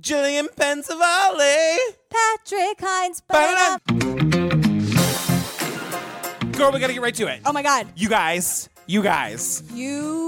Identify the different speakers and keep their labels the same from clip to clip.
Speaker 1: Jillian Pensavalle.
Speaker 2: Patrick Hines.
Speaker 1: Ba-da-da.
Speaker 2: ba-da-da.
Speaker 1: Girl, we gotta get right to it.
Speaker 2: Oh my God.
Speaker 1: You guys, you guys,
Speaker 2: You.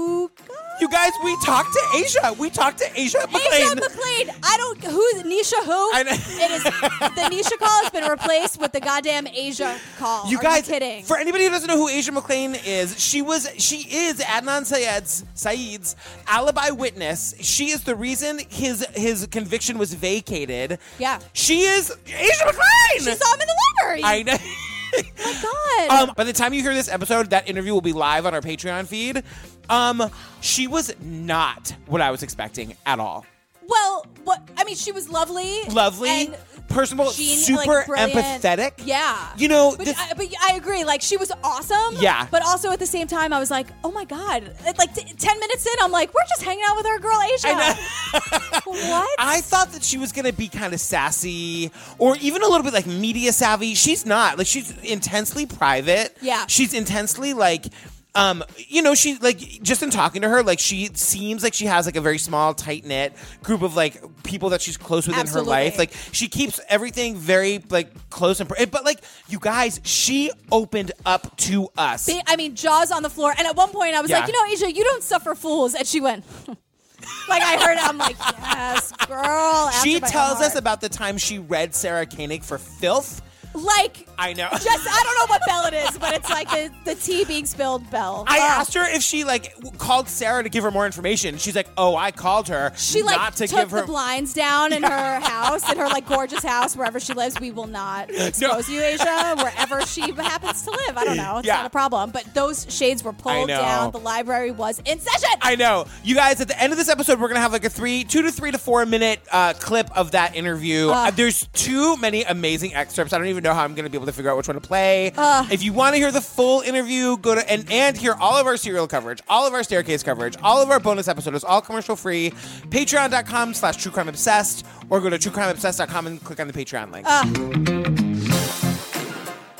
Speaker 1: You guys, we talked to Asia. We talked to Asia
Speaker 2: McClain.
Speaker 1: Asia
Speaker 2: McClain. I don't. Who's Nisha? Who?
Speaker 1: I know.
Speaker 2: It is the Nisha call has been replaced with the goddamn Asia call.
Speaker 1: You
Speaker 2: Are
Speaker 1: guys,
Speaker 2: you kidding?
Speaker 1: for anybody who doesn't know who Asia McClain is, she was, she is Adnan Syed's, Saeed's alibi witness. She is the reason his his conviction was vacated.
Speaker 2: Yeah.
Speaker 1: she is Asia McClain.
Speaker 2: she saw him in the library.
Speaker 1: I know.
Speaker 2: oh my God.
Speaker 1: Um, by the time you hear this episode, that interview will be live on our Patreon feed. Um, she was not what I was expecting at all.
Speaker 2: well, what? I mean, she was lovely.
Speaker 1: Lovely,
Speaker 2: And
Speaker 1: personable,
Speaker 2: Gene,
Speaker 1: super
Speaker 2: like,
Speaker 1: empathetic.
Speaker 2: Yeah.
Speaker 1: You know,
Speaker 2: but,
Speaker 1: this-
Speaker 2: I, but I agree. Like she was awesome.
Speaker 1: Yeah.
Speaker 2: But also at the same time, I was like, oh my god. Like t- ten minutes in, I'm like, we're just hanging out with our girl Asia.
Speaker 1: I
Speaker 2: what?
Speaker 1: I thought that she was gonna be kind of sassy, or even a little bit like media savvy. She's not. Like she's intensely private.
Speaker 2: Yeah.
Speaker 1: She's intensely like. Um, you know, she like just in talking to her, like she seems like she has like a very small, tight knit group of like people that she's close with in her life. Like she keeps everything very like close and, pr- but like you guys, she opened up to us.
Speaker 2: I mean, jaws on the floor. And at one point, I was
Speaker 1: Yeah.
Speaker 2: like, you know, Asia, you don't suffer fools. And she went. like I heard, I'm like, yes, girl.
Speaker 1: She tells us about the time she read Sarah Koenig for filth.
Speaker 2: Like.
Speaker 1: I know.
Speaker 2: Just I don't know what bell it is, but it's like the, the tea being spilled bell.
Speaker 1: I
Speaker 2: Oh.
Speaker 1: asked her if she like called Sarah to give her more information. She's like, "Oh, I called her
Speaker 2: She like
Speaker 1: not to
Speaker 2: took
Speaker 1: give her."
Speaker 2: the blinds down in her house, in her like gorgeous house, wherever she lives. We will not expose you, Asia, wherever she happens to live. I don't know. It's
Speaker 1: Yeah.
Speaker 2: not a problem. But those shades were pulled down. The library was in session.
Speaker 1: I know, you guys. At the end of this episode, we're gonna have like a three, two to three to four minute uh, clip of that interview. Uh, there's too many amazing excerpts. I don't even know how I'm gonna be able to figure out which one to play. if you want to hear the full interview, go to and and hear all of our serial coverage, all of our staircase coverage, all of our bonus episodes, all commercial free. Patreon.com/slash True Crime Obsessed, or go to TrueCrimeObsessed.com and click on the Patreon link.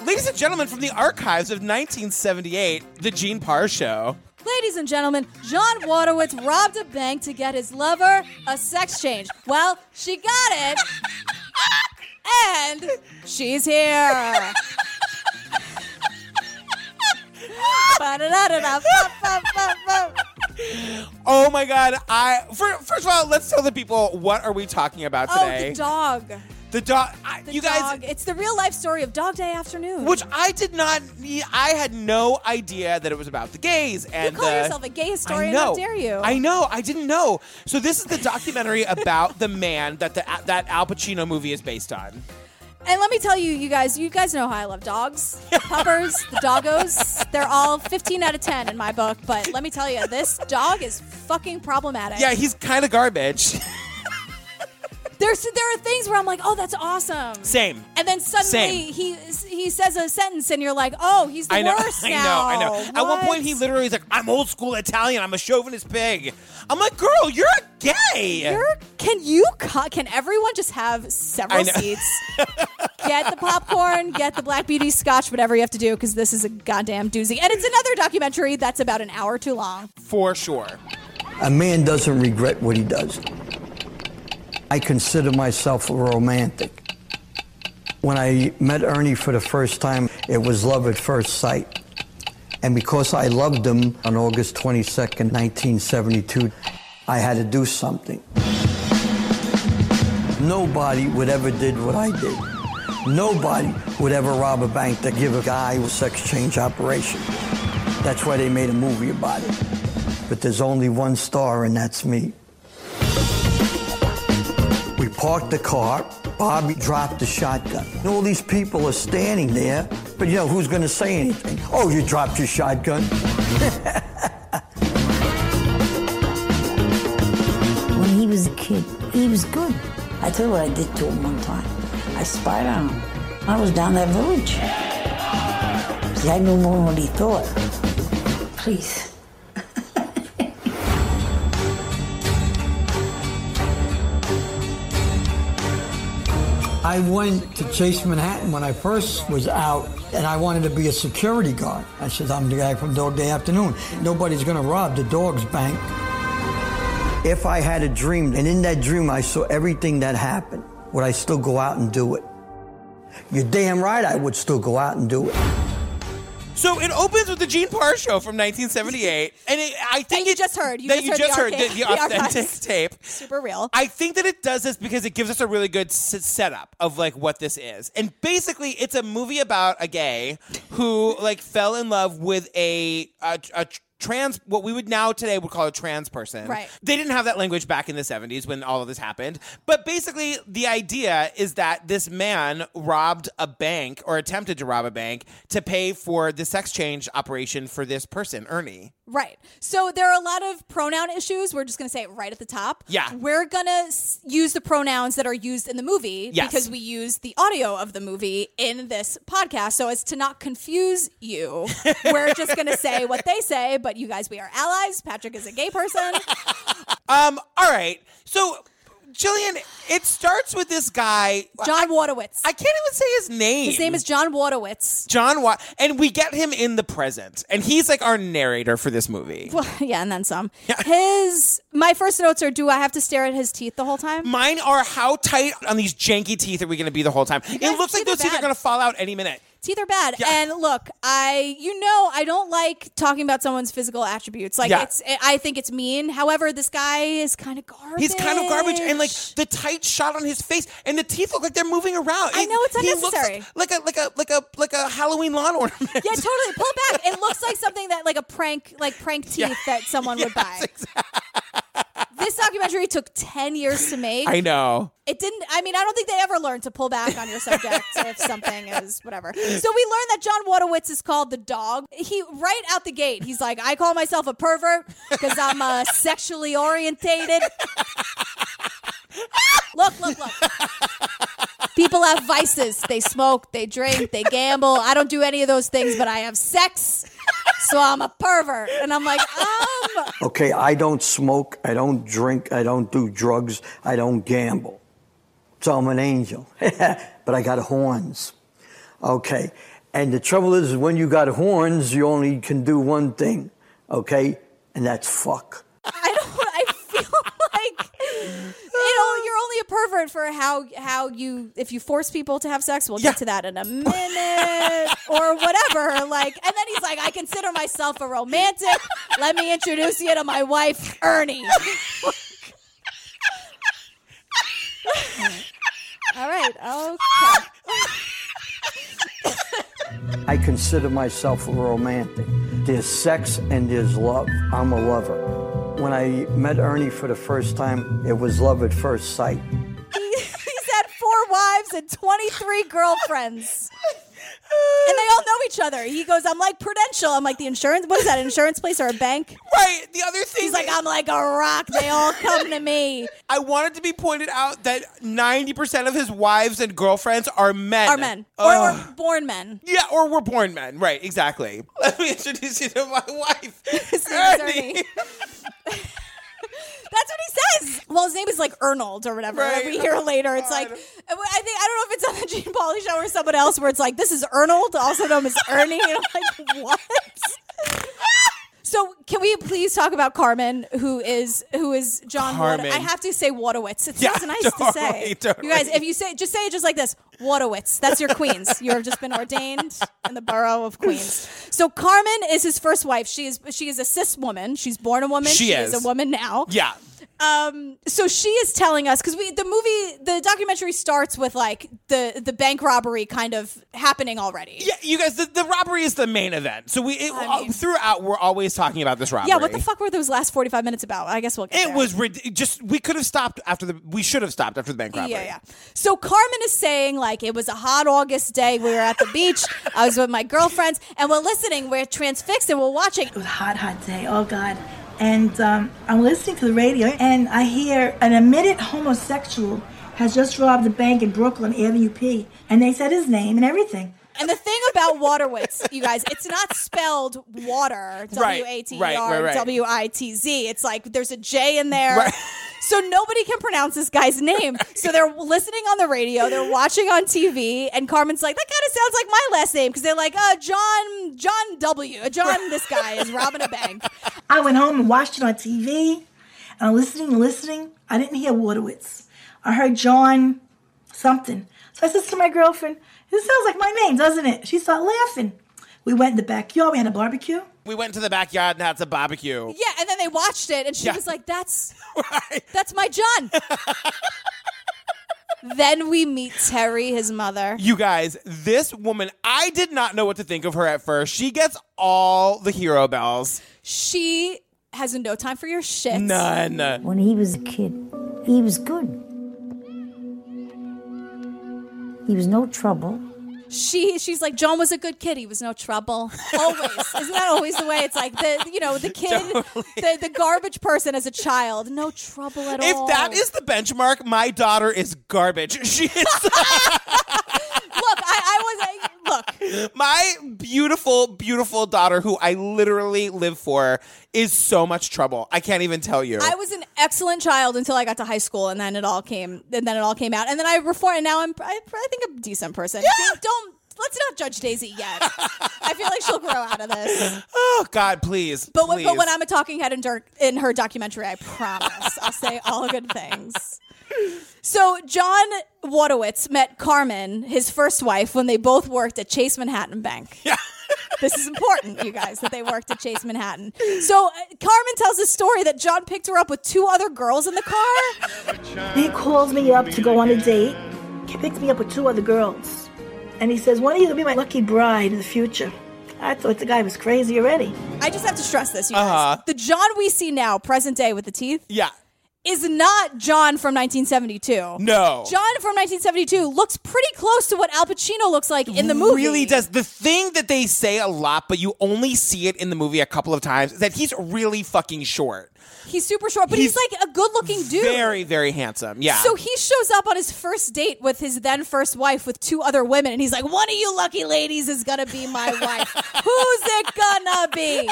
Speaker 1: Ladies and gentlemen, from the archives of 1978, The Gene Parr Show.
Speaker 2: Ladies and gentlemen, John Wojtowicz robbed a bank to get his lover a sex change. Well, she got it. And she's here.
Speaker 1: Oh my god! I for, first of all, let's tell the people what are we talking about today.
Speaker 2: Oh, the dog.
Speaker 1: The dog. I-
Speaker 2: The
Speaker 1: you
Speaker 2: dog.
Speaker 1: guys,
Speaker 2: It's the real life story of Dog Day Afternoon.
Speaker 1: which I did not. I had no idea that it was about the gays. And
Speaker 2: you call
Speaker 1: uh,
Speaker 2: yourself a gay historian?
Speaker 1: I know.
Speaker 2: How dare you?
Speaker 1: I know. I didn't know. So this is the documentary about the man that the that Al Pacino movie is based on.
Speaker 2: And let me tell you, you guys, you guys know how I love dogs, puppers, the doggos. They're all 15 out of 10 in my book. But let me tell you, this dog is fucking problematic.
Speaker 1: Yeah, he's kind of garbage.
Speaker 2: There's there are things where I'm like, oh, that's awesome.
Speaker 1: Same.
Speaker 2: And then suddenly
Speaker 1: Same.
Speaker 2: he he says a sentence, and you're like, oh, he's the
Speaker 1: I know.
Speaker 2: worst
Speaker 1: I know.
Speaker 2: now.
Speaker 1: I know. At one point, he literally is like, "I'm old school Italian. I'm a chauvinist pig." I'm like, "Girl, you're a gay."
Speaker 2: You're- can you co- can everyone just have
Speaker 1: I
Speaker 2: several
Speaker 1: know.
Speaker 2: seats? get the popcorn, get the Black Beauty scotch, whatever you have to do, because this is a goddamn doozy. And it's another documentary that's about an hour too long.
Speaker 1: For sure.
Speaker 3: A man doesn't regret what he does. I consider myself a romantic. When I met Ernie for the first time, it was love at first sight. And because I loved him on August 22nd, 1972, I had to do something. Nobody would ever did what I did. Nobody would ever rob a bank to give a guy a sex change operation. That's why they made a movie about it. But there's only one star, and that's me. Parked the car. Bobby dropped the shotgun. And all these people are standing there, but you know, who's going to say anything? Oh, you dropped your shotgun?
Speaker 4: When he was a kid, he was good. I tell you what I did to him one time. I spied on him. I was down that village. See, I knew more than what he thought. Please.
Speaker 3: I went to Chase Manhattan when I first was out, and I wanted to be a security guard. I said, I'm the guy from Dog Day Afternoon. Nobody's going to rob the dog's bank. If I had a dream and in that dream I saw everything that happened, would I still go out and do it? You're damn right I would still go out and do it.
Speaker 1: So it opens with the Gene Parr show from 1978, and it, I think
Speaker 2: you
Speaker 1: it-
Speaker 2: just heard. You
Speaker 1: that
Speaker 2: just
Speaker 1: you
Speaker 2: heard
Speaker 1: just
Speaker 2: the
Speaker 1: heard the, the
Speaker 2: the
Speaker 1: authentic
Speaker 2: archives.
Speaker 1: tape.
Speaker 2: Super real.
Speaker 1: I think that it does this because it gives us a really good s- setup of like what this is, and basically it's a movie about a gay who like fell in love with a a, a trans what we would now today would call a trans person.
Speaker 2: Right.
Speaker 1: They didn't have that language back in the 70s when all of this happened. But basically the idea is that this man robbed a bank or attempted to rob a bank to pay for the sex change operation for this person, Ernie.
Speaker 2: Right. So there are a lot of pronoun issues. We're just going to say it right at the top.
Speaker 1: Yeah.
Speaker 2: We're going to use the pronouns that are used in the movie
Speaker 1: Yes.
Speaker 2: because we use the audio of the movie in this podcast. So as to not confuse you, we're just going to say what they say, but you guys, we are allies. Patrick is a gay person.
Speaker 1: Um all right. So Jillian, it starts with this guy
Speaker 2: John Wojtowicz.
Speaker 1: I can't even say his name.
Speaker 2: His name is John Wojtowicz.
Speaker 1: John Watt, and we get him in the present, and he's like our narrator for this movie.
Speaker 2: Well, yeah, and then some. Yeah. His my first notes are: Do I have to stare at his teeth the whole time?
Speaker 1: Mine are how tight on these janky teeth are we going to be the whole time? It
Speaker 2: guys,
Speaker 1: looks like
Speaker 2: teeth are
Speaker 1: those teeth are
Speaker 2: bad.
Speaker 1: going to fall out any minute.
Speaker 2: Teeth are bad.
Speaker 1: Yeah.
Speaker 2: And look, I you know I don't like talking about someone's physical attributes. Like
Speaker 1: Yeah.
Speaker 2: it's I think it's mean. However, this guy is kind of garbage.
Speaker 1: He's kind of garbage, and like the tight shot on his face, and the teeth look like they're moving around.
Speaker 2: I
Speaker 1: It-
Speaker 2: know, it's
Speaker 1: he looks
Speaker 2: unnecessary.
Speaker 1: like a like a like a like a Halloween lawn ornament.
Speaker 2: Yeah, totally. Pull it back. It looks like something that like a prank like prank teeth that someone would buy. This documentary took 10 years to make.
Speaker 1: I know.
Speaker 2: It didn't. I mean, I don't think they ever learned to pull back on your subject if something is whatever. So we learned that John Wojtowicz is called the dog. He right out the gate, he's like, I call myself a pervert because I'm uh, sexually orientated. look, look, look. People have vices. They smoke, they drink, they gamble. I don't do any of those things, but I have sex. So I'm a pervert. And I'm like, um,
Speaker 3: Okay, I don't smoke, I don't drink, I don't do drugs, I don't gamble. So I'm an angel. but I got horns. Okay. And the trouble is, when you got horns, you only can do one thing. Okay? And that's fuck.
Speaker 2: I don't. I feel like you know a pervert for how how you if you force people to have sex. We'll
Speaker 1: Yeah.
Speaker 2: get to that in a minute or whatever. Like, and then he's like, I consider myself a romantic. Let me introduce you to my wife, Ernie. All right. Okay.
Speaker 3: I consider myself a romantic. There's sex and there's love. I'm a lover. When I met Ernie for the first time, it was love at first sight.
Speaker 2: He, he's had four wives and 23 girlfriends. And they all know each other. He goes, I'm like Prudential. I'm like the insurance. What is that, insurance place or a bank?
Speaker 1: Right. The other thing
Speaker 2: He's like, I'm like a rock. They all come to me.
Speaker 1: I wanted to be pointed out that 90% of his wives and girlfriends are men.
Speaker 2: Are men. Or, or born men.
Speaker 1: Yeah, or we're born men. Right, exactly. Let me introduce you to my wife.
Speaker 2: Ernie. That's what he says. Well, his name is like Arnold or whatever.
Speaker 1: Right.
Speaker 2: We hear later. It's like, I think, I don't know if it's on the Gene Pauley show or someone else where it's like, this is Arnold, also known as Ernie. And I'm like, what? So can we please talk about Carmen, who is who is John?
Speaker 1: Carmen.
Speaker 2: I have to say Wojtowicz. It's
Speaker 1: Yeah,
Speaker 2: just nice to say.
Speaker 1: totally.
Speaker 2: You guys, if you say just say it just like this, Wojtowicz. That's your Queens. You have just been ordained in the borough of Queens. So Carmen is his first wife. She is she is a cis woman. She's born a woman.
Speaker 1: She is.
Speaker 2: a woman now.
Speaker 1: Yeah.
Speaker 2: Um, so she is telling us because we the movie the documentary starts with like the the bank robbery kind of happening already.
Speaker 1: Yeah, you guys, the, the robbery is the main event. So we it,
Speaker 2: I mean-
Speaker 1: throughout we're always talking about this robbery.
Speaker 2: Yeah, what the fuck were those last forty five minutes about? I guess we'll get
Speaker 1: It
Speaker 2: there.
Speaker 1: was rid- just we could have stopped after the we should have stopped after the bank robbery.
Speaker 2: Yeah, yeah. So Carmen is saying like it was a hot August day. We were at the beach. I was with my girlfriends, and we're listening. We're transfixed, and we're watching.
Speaker 5: It was a hot, hot day. Oh God. And um, I'm listening to the radio, and I hear an admitted homosexual has just robbed a bank in Brooklyn, Avenue P, and they said his name and everything.
Speaker 2: And the thing about Wojtowicz, you guys, it's not spelled water,
Speaker 1: Right,
Speaker 2: W A T E
Speaker 1: right, right,
Speaker 2: R
Speaker 1: right.
Speaker 2: W I T Z. It's like there's a J in there.
Speaker 1: Right.
Speaker 2: So nobody can pronounce this guy's name. So they're listening on the radio, they're watching on TV, and Carmen's like, that kind of sounds like my last name because they're like, uh, John, John W. John, this guy is robbing a bank.
Speaker 5: I went home and watched it on TV. And I'm listening and listening. I didn't hear Wojtowicz. I heard John something. So I said to my girlfriend, this sounds like my name, doesn't it? She started laughing. We went in the backyard. We had a barbecue.
Speaker 1: We went to the backyard and had some barbecue.
Speaker 2: Yeah, and then they watched it, and she
Speaker 1: Yeah.
Speaker 2: was like, "That's
Speaker 1: Right.
Speaker 2: that's my John." then we meet Terry, his mother.
Speaker 1: You guys, this woman, I did not know what to think of her at first. She gets all the hero bells.
Speaker 2: She has no time for your shit.
Speaker 1: None.
Speaker 4: When he was a kid, he was good. He was no trouble.
Speaker 2: She she's like John was a good kid. He was no trouble. Always isn't that always the way? It's like the you know the kid, the the garbage person as a child, no trouble at
Speaker 1: If
Speaker 2: all.
Speaker 1: If that is the benchmark, my daughter is garbage. She is
Speaker 2: look, I, I was look.
Speaker 1: My beautiful, beautiful daughter, who I literally live for, is so much trouble. I can't even tell you.
Speaker 2: I was an excellent child until I got to high school, and then it all came. And then it all came out, and then I reformed. And now I'm, I, I think, a decent person. Don't, don't let's not judge Daisy yet. I feel like she'll grow out of this.
Speaker 1: oh God, please.
Speaker 2: But when, but when I'm a talking head in, Dirk, in her documentary, I promise I'll say all good things. So John Wojtowicz met Carmen, his first wife, when they both worked at Chase Manhattan Bank.
Speaker 1: Yeah.
Speaker 2: This is important, you guys, that they worked at Chase Manhattan. So uh, Carmen tells a story that John picked her up with two other girls in the car.
Speaker 5: He calls me up to go on a date. He picks me up with two other girls. And he says, one of you will be my lucky bride in the future? I thought the guy was crazy already.
Speaker 2: I just have to stress this, you guys.
Speaker 1: Uh-huh.
Speaker 2: The John we see now, present day with the teeth,
Speaker 1: yeah.
Speaker 2: Is not John from 1972.
Speaker 1: No.
Speaker 2: John from 1972 looks pretty close to what Al Pacino looks like in the movie.
Speaker 1: Really does. The thing that they say a lot, but you only see it in the movie a couple of times, is that he's really fucking short.
Speaker 2: He's super short, but he's,
Speaker 1: He's
Speaker 2: like a good-looking dude.
Speaker 1: Very, very handsome. Yeah.
Speaker 2: So he shows up on his first date with his then first wife with two other women, and he's like, "One of you lucky ladies is gonna be my wife. Who's it gonna be?"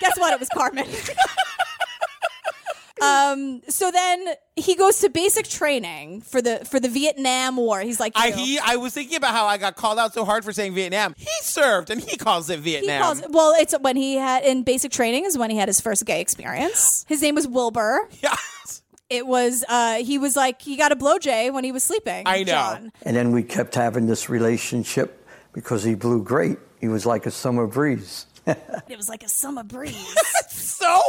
Speaker 2: Guess what? It was Carmen. um. So then he goes to basic training for the for the Vietnam War. He's like,
Speaker 1: I he I was thinking about how I got called out so hard for saying Vietnam. He served and he calls it
Speaker 2: He
Speaker 1: Vietnam.
Speaker 2: calls well. It's when he had in basic training is when he had his first gay experience. His name was Wilbur.
Speaker 1: yeah.
Speaker 2: It was uh he was like he got a blow Jay when he was sleeping.
Speaker 1: I know.
Speaker 2: John.
Speaker 3: And then we kept having this relationship because he blew great. He was like a summer breeze.
Speaker 2: It was like a summer breeze.
Speaker 1: So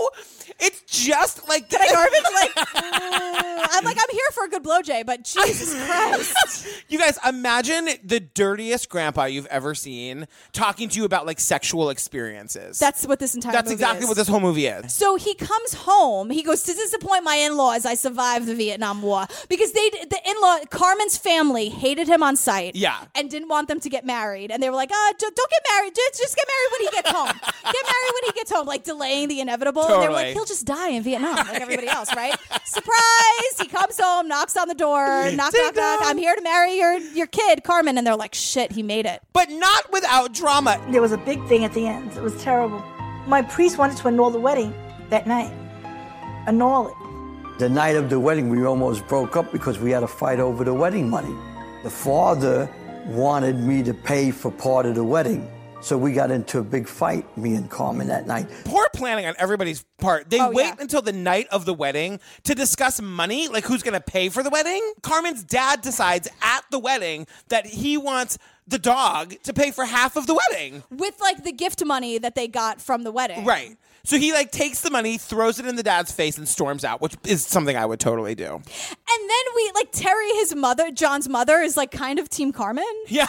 Speaker 1: it's just like
Speaker 2: I garbage? Like, uh, I'm like, I'm here for a good blow Jay, but Jesus Christ.
Speaker 1: You guys imagine the dirtiest grandpa you've ever seen talking to you about like sexual experiences.
Speaker 2: That's what this entire
Speaker 1: That's
Speaker 2: movie
Speaker 1: exactly
Speaker 2: is.
Speaker 1: what this whole movie is.
Speaker 2: So he comes home. He goes to disappoint my in-laws. I survived the Vietnam War because they, the in-law, Carmen's family hated him on sight.
Speaker 1: Yeah.
Speaker 2: and didn't want them to get married. And they were like, "Uh, don't get married. Just, just get married when he gets home. get married when he gets home." Like delaying the inevitable. And they were
Speaker 1: Totally.
Speaker 2: like, "He'll just die in Vietnam, like everybody else, right?" Surprise! He comes home, knocks on the door, knock,
Speaker 1: Ding
Speaker 2: knock, knock. I'm here to marry your your kid, Carmen. And they're like, "Shit, he made it."
Speaker 1: But not without drama.
Speaker 5: There was a big thing at the end. It was terrible. My priest wanted to annul the wedding that night. Annul it.
Speaker 3: The night of the wedding, we almost broke up because we had a fight over the wedding money. The father wanted me to pay for part of the wedding. So we got into a big fight, me and Carmen, that night.
Speaker 1: Poor planning on everybody's part. They
Speaker 2: Oh,
Speaker 1: wait
Speaker 2: yeah.
Speaker 1: until the night of the wedding to discuss money, like who's going to pay for the wedding. Carmen's dad decides at the wedding that he wants the dog to pay for half of the wedding.
Speaker 2: With like the gift money that they got from the wedding,
Speaker 1: Right. So he like takes the money, throws it in the dad's face, and storms out, which is something I would totally do.
Speaker 2: And then we like Terry, his mother, John's mother, is like kind of Team Carmen.
Speaker 1: Yeah,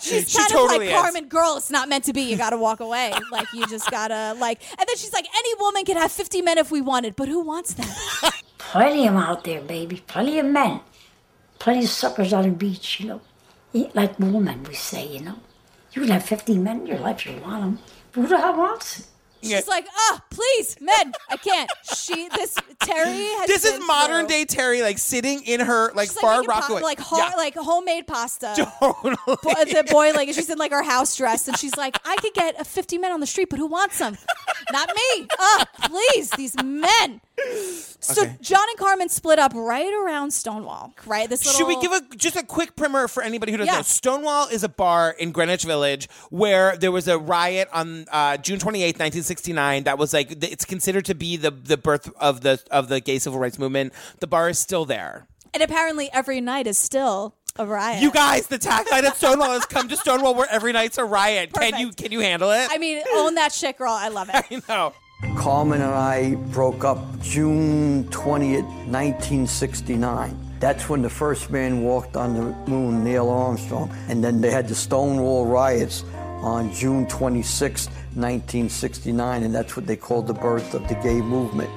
Speaker 2: She's
Speaker 1: she
Speaker 2: kind
Speaker 1: totally
Speaker 2: of like
Speaker 1: is.
Speaker 2: Carmen, girl, it's not meant to be. You gotta walk away. like you just gotta like. And then she's like, any woman could have fifty men if we wanted, but who wants them?
Speaker 4: Plenty of them out there, baby. Plenty of men. Plenty of suckers on the beach, you know. Eat like women, we say, you know. You can have 50 men in your life if you want them. But Who the hell wants it?
Speaker 2: She's like, ah, please, men, I can't. She, this Terry. Has
Speaker 1: This is modern
Speaker 2: through-
Speaker 1: day Terry, like sitting in her like
Speaker 2: She's, like,
Speaker 1: far
Speaker 2: pa-
Speaker 1: Rockaway,
Speaker 2: like ho-
Speaker 1: Yeah.
Speaker 2: like homemade pasta.
Speaker 1: totally.
Speaker 2: Bo- the boiling, and she's in like her house dress, and she's like, I could get a 50 men on the street, but who wants them? Not me. Ah, please, these men. So
Speaker 1: Okay.
Speaker 2: John and Carmen split up right around Stonewall, right? This little.
Speaker 1: Should we give a just a quick primer for anybody who doesn't
Speaker 2: Yeah.
Speaker 1: know? Stonewall is a bar in Greenwich Village where there was a riot on uh, June 28th, 1969. That was like it's considered to be the the birth of the of the gay civil rights movement. The bar is still there.
Speaker 2: And apparently every night is still a riot.
Speaker 1: You guys, the tagline at Stonewall is "Come to Stonewall, where every night's a riot." Can you can you handle it?
Speaker 2: I mean, own that shit, girl. I love it.
Speaker 1: you know.
Speaker 3: Carmen and I broke up June 20th, 1969. That's when the first man walked on the moon, Neil Armstrong. And then they had the Stonewall riots on June 26, 1969, and that's what they called the birth of the gay movement.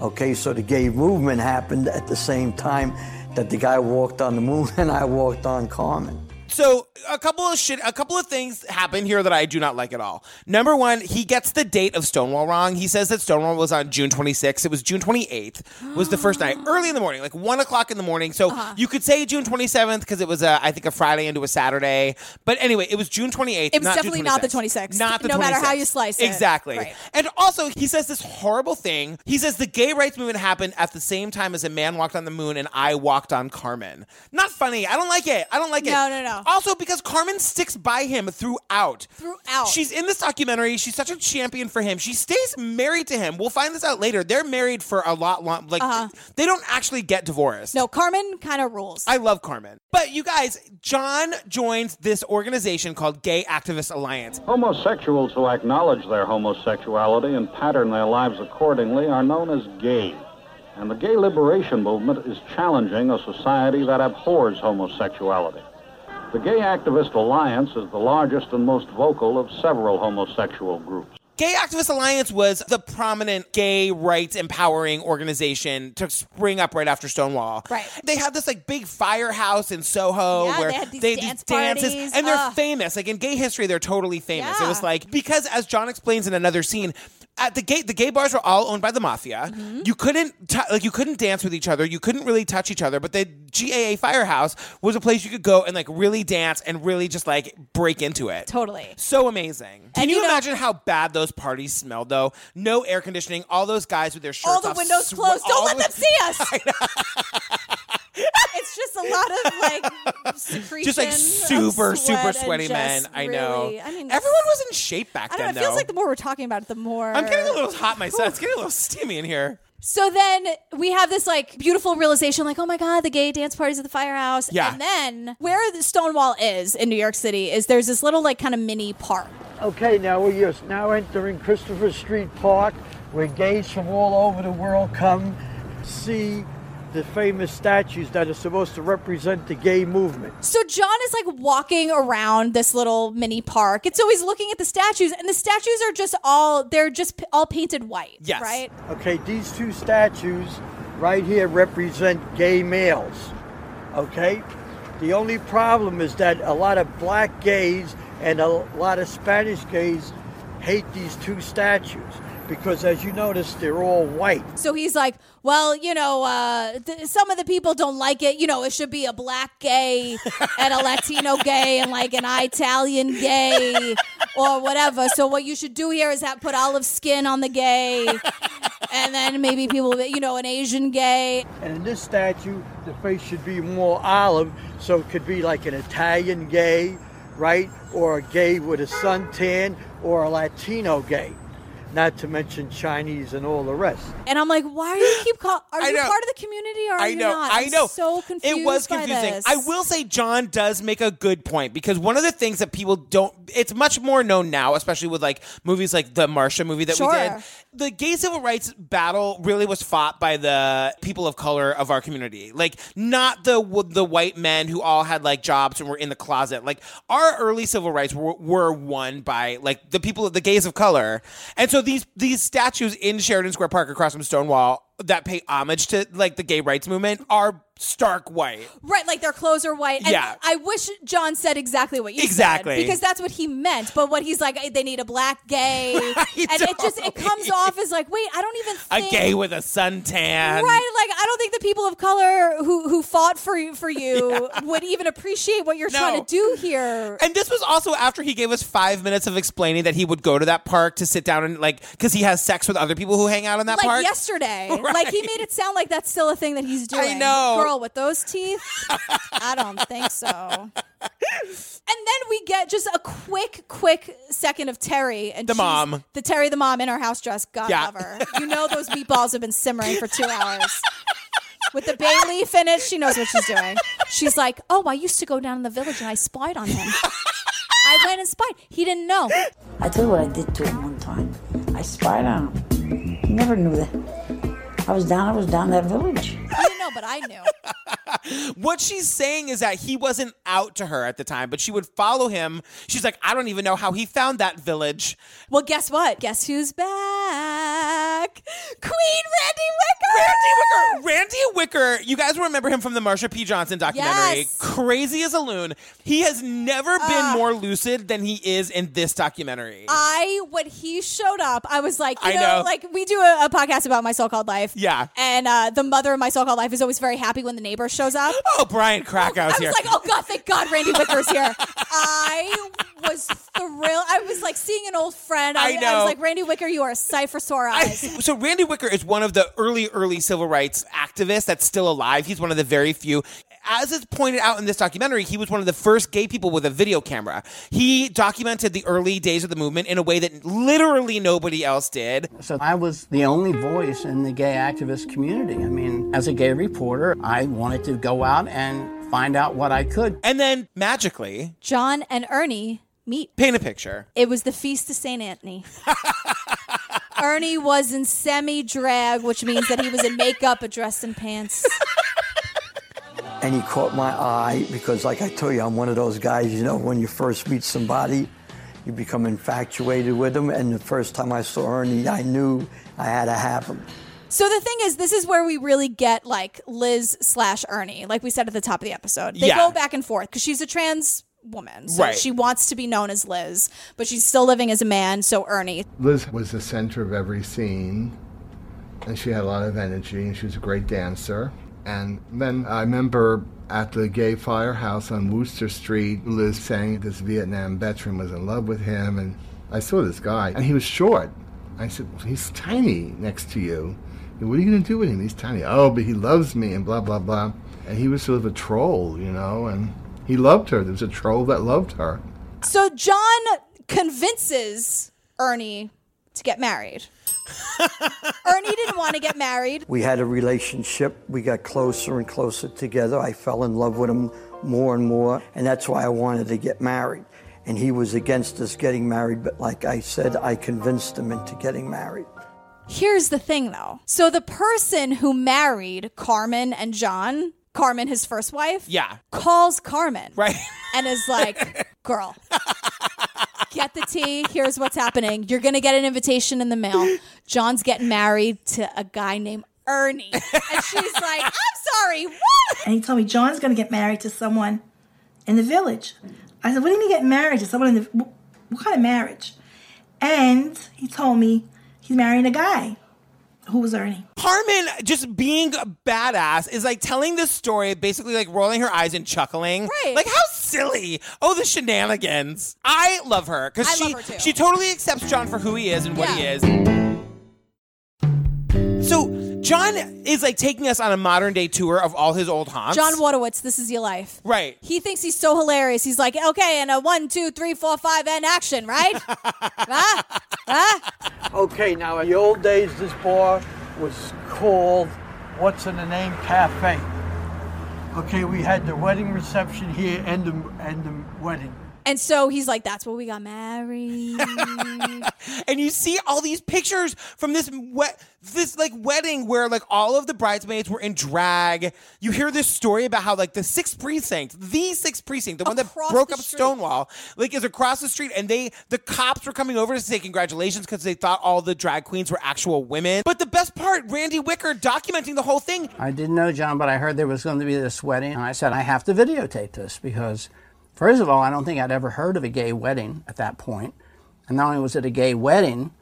Speaker 3: Okay, so the gay movement happened at the same time that the guy walked on the moon and I walked on Carmen.
Speaker 1: So a couple of shit, a couple of things happen here that I do not like at all. Number one, he gets the date of Stonewall wrong. He says that Stonewall was on June 26th. It was June 28th. Was the first night, early in the morning, like one o'clock in the morning. So
Speaker 2: Uh-huh.
Speaker 1: you could say June 27th because it was, a, I think, a Friday into a Saturday. But anyway, it was June 28th.
Speaker 2: It was
Speaker 1: not
Speaker 2: definitely not the
Speaker 1: 26th.
Speaker 2: 26th,
Speaker 1: Not the
Speaker 2: no matter how you slice it.
Speaker 1: Exactly.
Speaker 2: Right.
Speaker 1: And also, he says this horrible thing. He says the gay rights movement happened at the same time as a man walked on the moon and I walked on Carmen. Not funny. I don't like it. I don't like it.
Speaker 2: No, no, no.
Speaker 1: Also, because Carmen sticks by him throughout.
Speaker 2: Throughout.
Speaker 1: She's in this documentary. She's such a champion for him. She stays married to him. We'll find this out later. They're married for a lot long. Like uh-huh. they don't actually get divorced.
Speaker 2: No, Carmen kind of rules.
Speaker 1: I love Carmen. But you guys, John joins this organization called Gay Activist Alliance.
Speaker 6: Homosexuals who acknowledge their homosexuality and pattern their lives accordingly are known as gay. And the gay liberation movement is challenging a society that abhors homosexuality. The Gay Activist Alliance is the largest and most vocal of several homosexual groups.
Speaker 1: Gay Activist Alliance was the prominent gay rights empowering organization to spring up right after Stonewall.
Speaker 2: Right.
Speaker 1: They had this like big firehouse in Soho
Speaker 2: Yeah,
Speaker 1: where
Speaker 2: they had these
Speaker 1: had
Speaker 2: dance
Speaker 1: dances
Speaker 2: parties.
Speaker 1: and they're
Speaker 2: Ugh.
Speaker 1: famous. Like in gay history, they're totally famous. It was like because as John explains in another scene, at the gay the gay bars were all owned by the mafia.
Speaker 2: Mm-hmm.
Speaker 1: You couldn't t- like you couldn't dance with each other. You couldn't really touch each other. But the GAA Firehouse was a place you could go and like really dance and really just like break into it.
Speaker 2: Totally.
Speaker 1: So amazing. Can
Speaker 2: And
Speaker 1: you,
Speaker 2: you know-
Speaker 1: imagine how bad those parties smelled though? No air conditioning, all those guys with their shirts
Speaker 2: All the
Speaker 1: off,
Speaker 2: windows
Speaker 1: swe-
Speaker 2: closed. Don't let
Speaker 1: the-
Speaker 2: them see us. it's just a lot of like secretion.
Speaker 1: Just like super,
Speaker 2: sweat
Speaker 1: super sweaty men.
Speaker 2: just
Speaker 1: I know.
Speaker 2: really- I mean,
Speaker 1: everyone was in shape back
Speaker 2: I don't
Speaker 1: then.
Speaker 2: know. It feels
Speaker 1: though.
Speaker 2: like the more we're talking about it, the more
Speaker 1: I'm getting a little hot myself. It's getting a little steamy in here.
Speaker 2: So then we have this like beautiful realization, like, oh my god, the gay dance parties at the firehouse.
Speaker 1: Yeah.
Speaker 2: And then where the Stonewall is in New York City is there's this little like kind of mini park.
Speaker 3: Okay, now we're just now entering Christopher Street Park, where gays from all over the world come see the famous statues that are supposed to represent the gay movement.
Speaker 2: So John is like walking around this little mini park. And so he's looking at the statues, and the statues are just all they're just p- all painted white.
Speaker 1: Yes.
Speaker 2: Right?
Speaker 3: Okay, these two statues right here represent gay males. Okay? The only problem is that a lot of black gays and a lot of Spanish gays hate these two statues because, as you notice, they're all white.
Speaker 2: So he's like, well, you know, uh, th- some of the people don't like it. You know, it should be a black gay and a Latino gay and like an Italian gay or whatever. So what you should do here is have put olive skin on the gay, and then maybe people, you know, an Asian gay.
Speaker 3: And in this statue, the face should be more olive, so it could be like an Italian gay, right? Or a gay with a suntan, or a Latino gay. Not to mention Chinese and all the rest.
Speaker 2: And I'm like, why do you keep call? Are
Speaker 1: I
Speaker 2: you
Speaker 1: know.
Speaker 2: part of the community or are
Speaker 1: I
Speaker 2: you
Speaker 1: know.
Speaker 2: not?
Speaker 1: I
Speaker 2: I'm
Speaker 1: know.
Speaker 2: So confused.
Speaker 1: It was confusing. I will say John does make a good point because one of the things that people don't it's much more known now, especially with like movies like the Marsha movie that we did. The gay civil rights battle really was fought by the people of color of our community. Like not the the white men who all had like jobs and were in the closet. Like our early civil rights were, were won by like the people of the gays of color. And so these these statues in Sheridan Square Park across from Stonewall that pay homage to like the gay rights movement are stark white.
Speaker 2: Right, like their clothes are white. And
Speaker 1: Yeah.
Speaker 2: I wish John said exactly what you
Speaker 1: Exactly.
Speaker 2: said because that's what he meant. But what he's like, they need a black gay, and it just it comes off as like, wait, I don't even
Speaker 1: A gay with a suntan.
Speaker 2: Right, like I don't think the people of color who who fought for you, for you would even appreciate what you're
Speaker 1: No.
Speaker 2: trying to do here.
Speaker 1: And this was also after he gave us five minutes of explaining that he would go to that park to sit down and like because he has sex with other people who hang out in that
Speaker 2: like
Speaker 1: park.
Speaker 2: yesterday.
Speaker 1: Right.
Speaker 2: Like he made it sound like that's still a thing that he's doing.
Speaker 1: I know.
Speaker 2: Girl with those teeth? I don't think so. And then we get just a quick, quick second of Terry and
Speaker 1: The mom.
Speaker 2: The Terry the mom in her house dress. God
Speaker 1: Yeah.
Speaker 2: love her. You know those meatballs have been simmering for two hours. With the bay leaf in it, she knows what she's doing. She's like, Oh, I used to go down in the village and I spied on him. I went and spied. He didn't know.
Speaker 4: I tell you what I did to him one time. I spied on him. He never knew that. I was down. I was down that village.
Speaker 2: I didn't know, but I knew.
Speaker 1: What she's saying is that he wasn't out to her at the time, but she would follow him. She's like, I don't even know how he found that village.
Speaker 2: Well, guess what? Guess who's back? Queen Randy Wicker.
Speaker 1: Randy Wicker. Randy Wicker. You guys remember him from the Marsha P. Johnson documentary.
Speaker 2: Yes.
Speaker 1: Crazy as a loon. He has never been more lucid than he is in this documentary.
Speaker 2: I when he showed up, I was like, you
Speaker 1: I
Speaker 2: know,
Speaker 1: know.
Speaker 2: like we do a, a podcast about my so-called life.
Speaker 1: Yeah.
Speaker 2: and uh, the mother of my so-called life is always very happy when the neighbor shows up.
Speaker 1: oh, Brian Krakow's here.
Speaker 2: I was like, oh god, thank God, Randy Wicker's here. I was thrilled. I was like seeing an old friend.
Speaker 1: I
Speaker 2: I,
Speaker 1: know.
Speaker 2: was like, Randy Wicker, you are a sight for sore
Speaker 1: I- so Randy Wicker is one of the early, early civil rights activists that's still alive. He's one of the very few. As is pointed out in this documentary, he was one of the first gay people with a video camera. He documented the early days of the movement in a way that literally nobody else did.
Speaker 7: So I was the only voice in the gay activist community. I mean, as a gay reporter, I wanted to go out and find out what I could.
Speaker 1: And then magically,
Speaker 2: John and Ernie meet.
Speaker 1: paint a picture.
Speaker 2: It was the feast of Saint Anthony. Ernie was in semi drag, which means that he was in makeup, but dressed in pants.
Speaker 3: and he caught my eye because, like I told you, I'm one of those guys. You know, when you first meet somebody, you become infatuated with them. And the first time I saw Ernie, I knew I had to have him.
Speaker 2: So the thing is, this is where we really get like Liz slash Ernie, like we said at the top of the episode. They
Speaker 1: Yeah.
Speaker 2: go back and forth because she's a trans woman, so
Speaker 1: Right.
Speaker 2: she wants to be known as Liz, but she's still living as a man. So Ernie,
Speaker 8: Liz was the center of every scene, and she had a lot of energy, and she was a great dancer. And then I remember at the gay firehouse on Wooster Street, Liz saying this Vietnam veteran was in love with him, and I saw this guy, and he was short. I said, he's tiny next to you. What are you going to do with him? He's tiny. Oh, but he loves me, and blah, blah, blah. And he was sort of a troll, you know, and he loved her. There was a troll that loved her.
Speaker 2: so John convinces Ernie to get married. Ernie didn't want to get married.
Speaker 3: We had a relationship. We got closer and closer together. I fell in love with him more and more, and that's why I wanted to get married. And he was against us getting married, but like I said, I convinced him into getting married.
Speaker 2: Here's the thing though. So the person who married Carmen and John, Carmen, his first wife,
Speaker 1: Yeah.
Speaker 2: calls Carmen.
Speaker 1: Right.
Speaker 2: And is like, girl, get the tea. Here's what's happening. You're going to get an invitation in the mail. John's getting married to a guy named Ernie. And she's like, I'm sorry, what?
Speaker 5: And he told me John's going to get married to someone in the village. I said, "What do you mean get married to someone in the? What kind of marriage?" And he told me he's marrying a guy who was Ernie.
Speaker 1: Carmen just being a badass is like telling this story, basically like rolling her eyes and chuckling.
Speaker 2: Right.
Speaker 1: Like how silly. Oh, the shenanigans. I love her because she
Speaker 2: love her, too.
Speaker 1: she totally accepts John for who he is and what he is. So John is like taking us on a modern day tour of all his old haunts.
Speaker 2: John Wojtowicz, this is your life.
Speaker 1: Right.
Speaker 2: He thinks he's so hilarious. He's like, okay, and a one, two, three, four, five, and action, right? huh? Ah, huh? Ah.
Speaker 9: Okay, now in the old days, this bar was called What's in the Name Cafe. Okay, we had the wedding reception here and the, and the wedding.
Speaker 2: And so he's like, that's where we got married.
Speaker 1: and you see all these pictures from this wet this like wedding where like all of the bridesmaids were in drag. You hear this story about how like the sixth precinct, the sixth precinct, the one that
Speaker 2: Across
Speaker 1: broke
Speaker 2: the
Speaker 1: up
Speaker 2: street.
Speaker 1: Stonewall, like is across the street, and they the cops were coming over to say congratulations because they thought all the drag queens were actual women. But the best part, Randy Wicker documenting the whole thing.
Speaker 7: I didn't know John, but I heard there was going to be this wedding, and I said I have to videotape this because, first of all, I don't think I'd ever heard of a gay wedding at that point. point, and not only was it a gay wedding,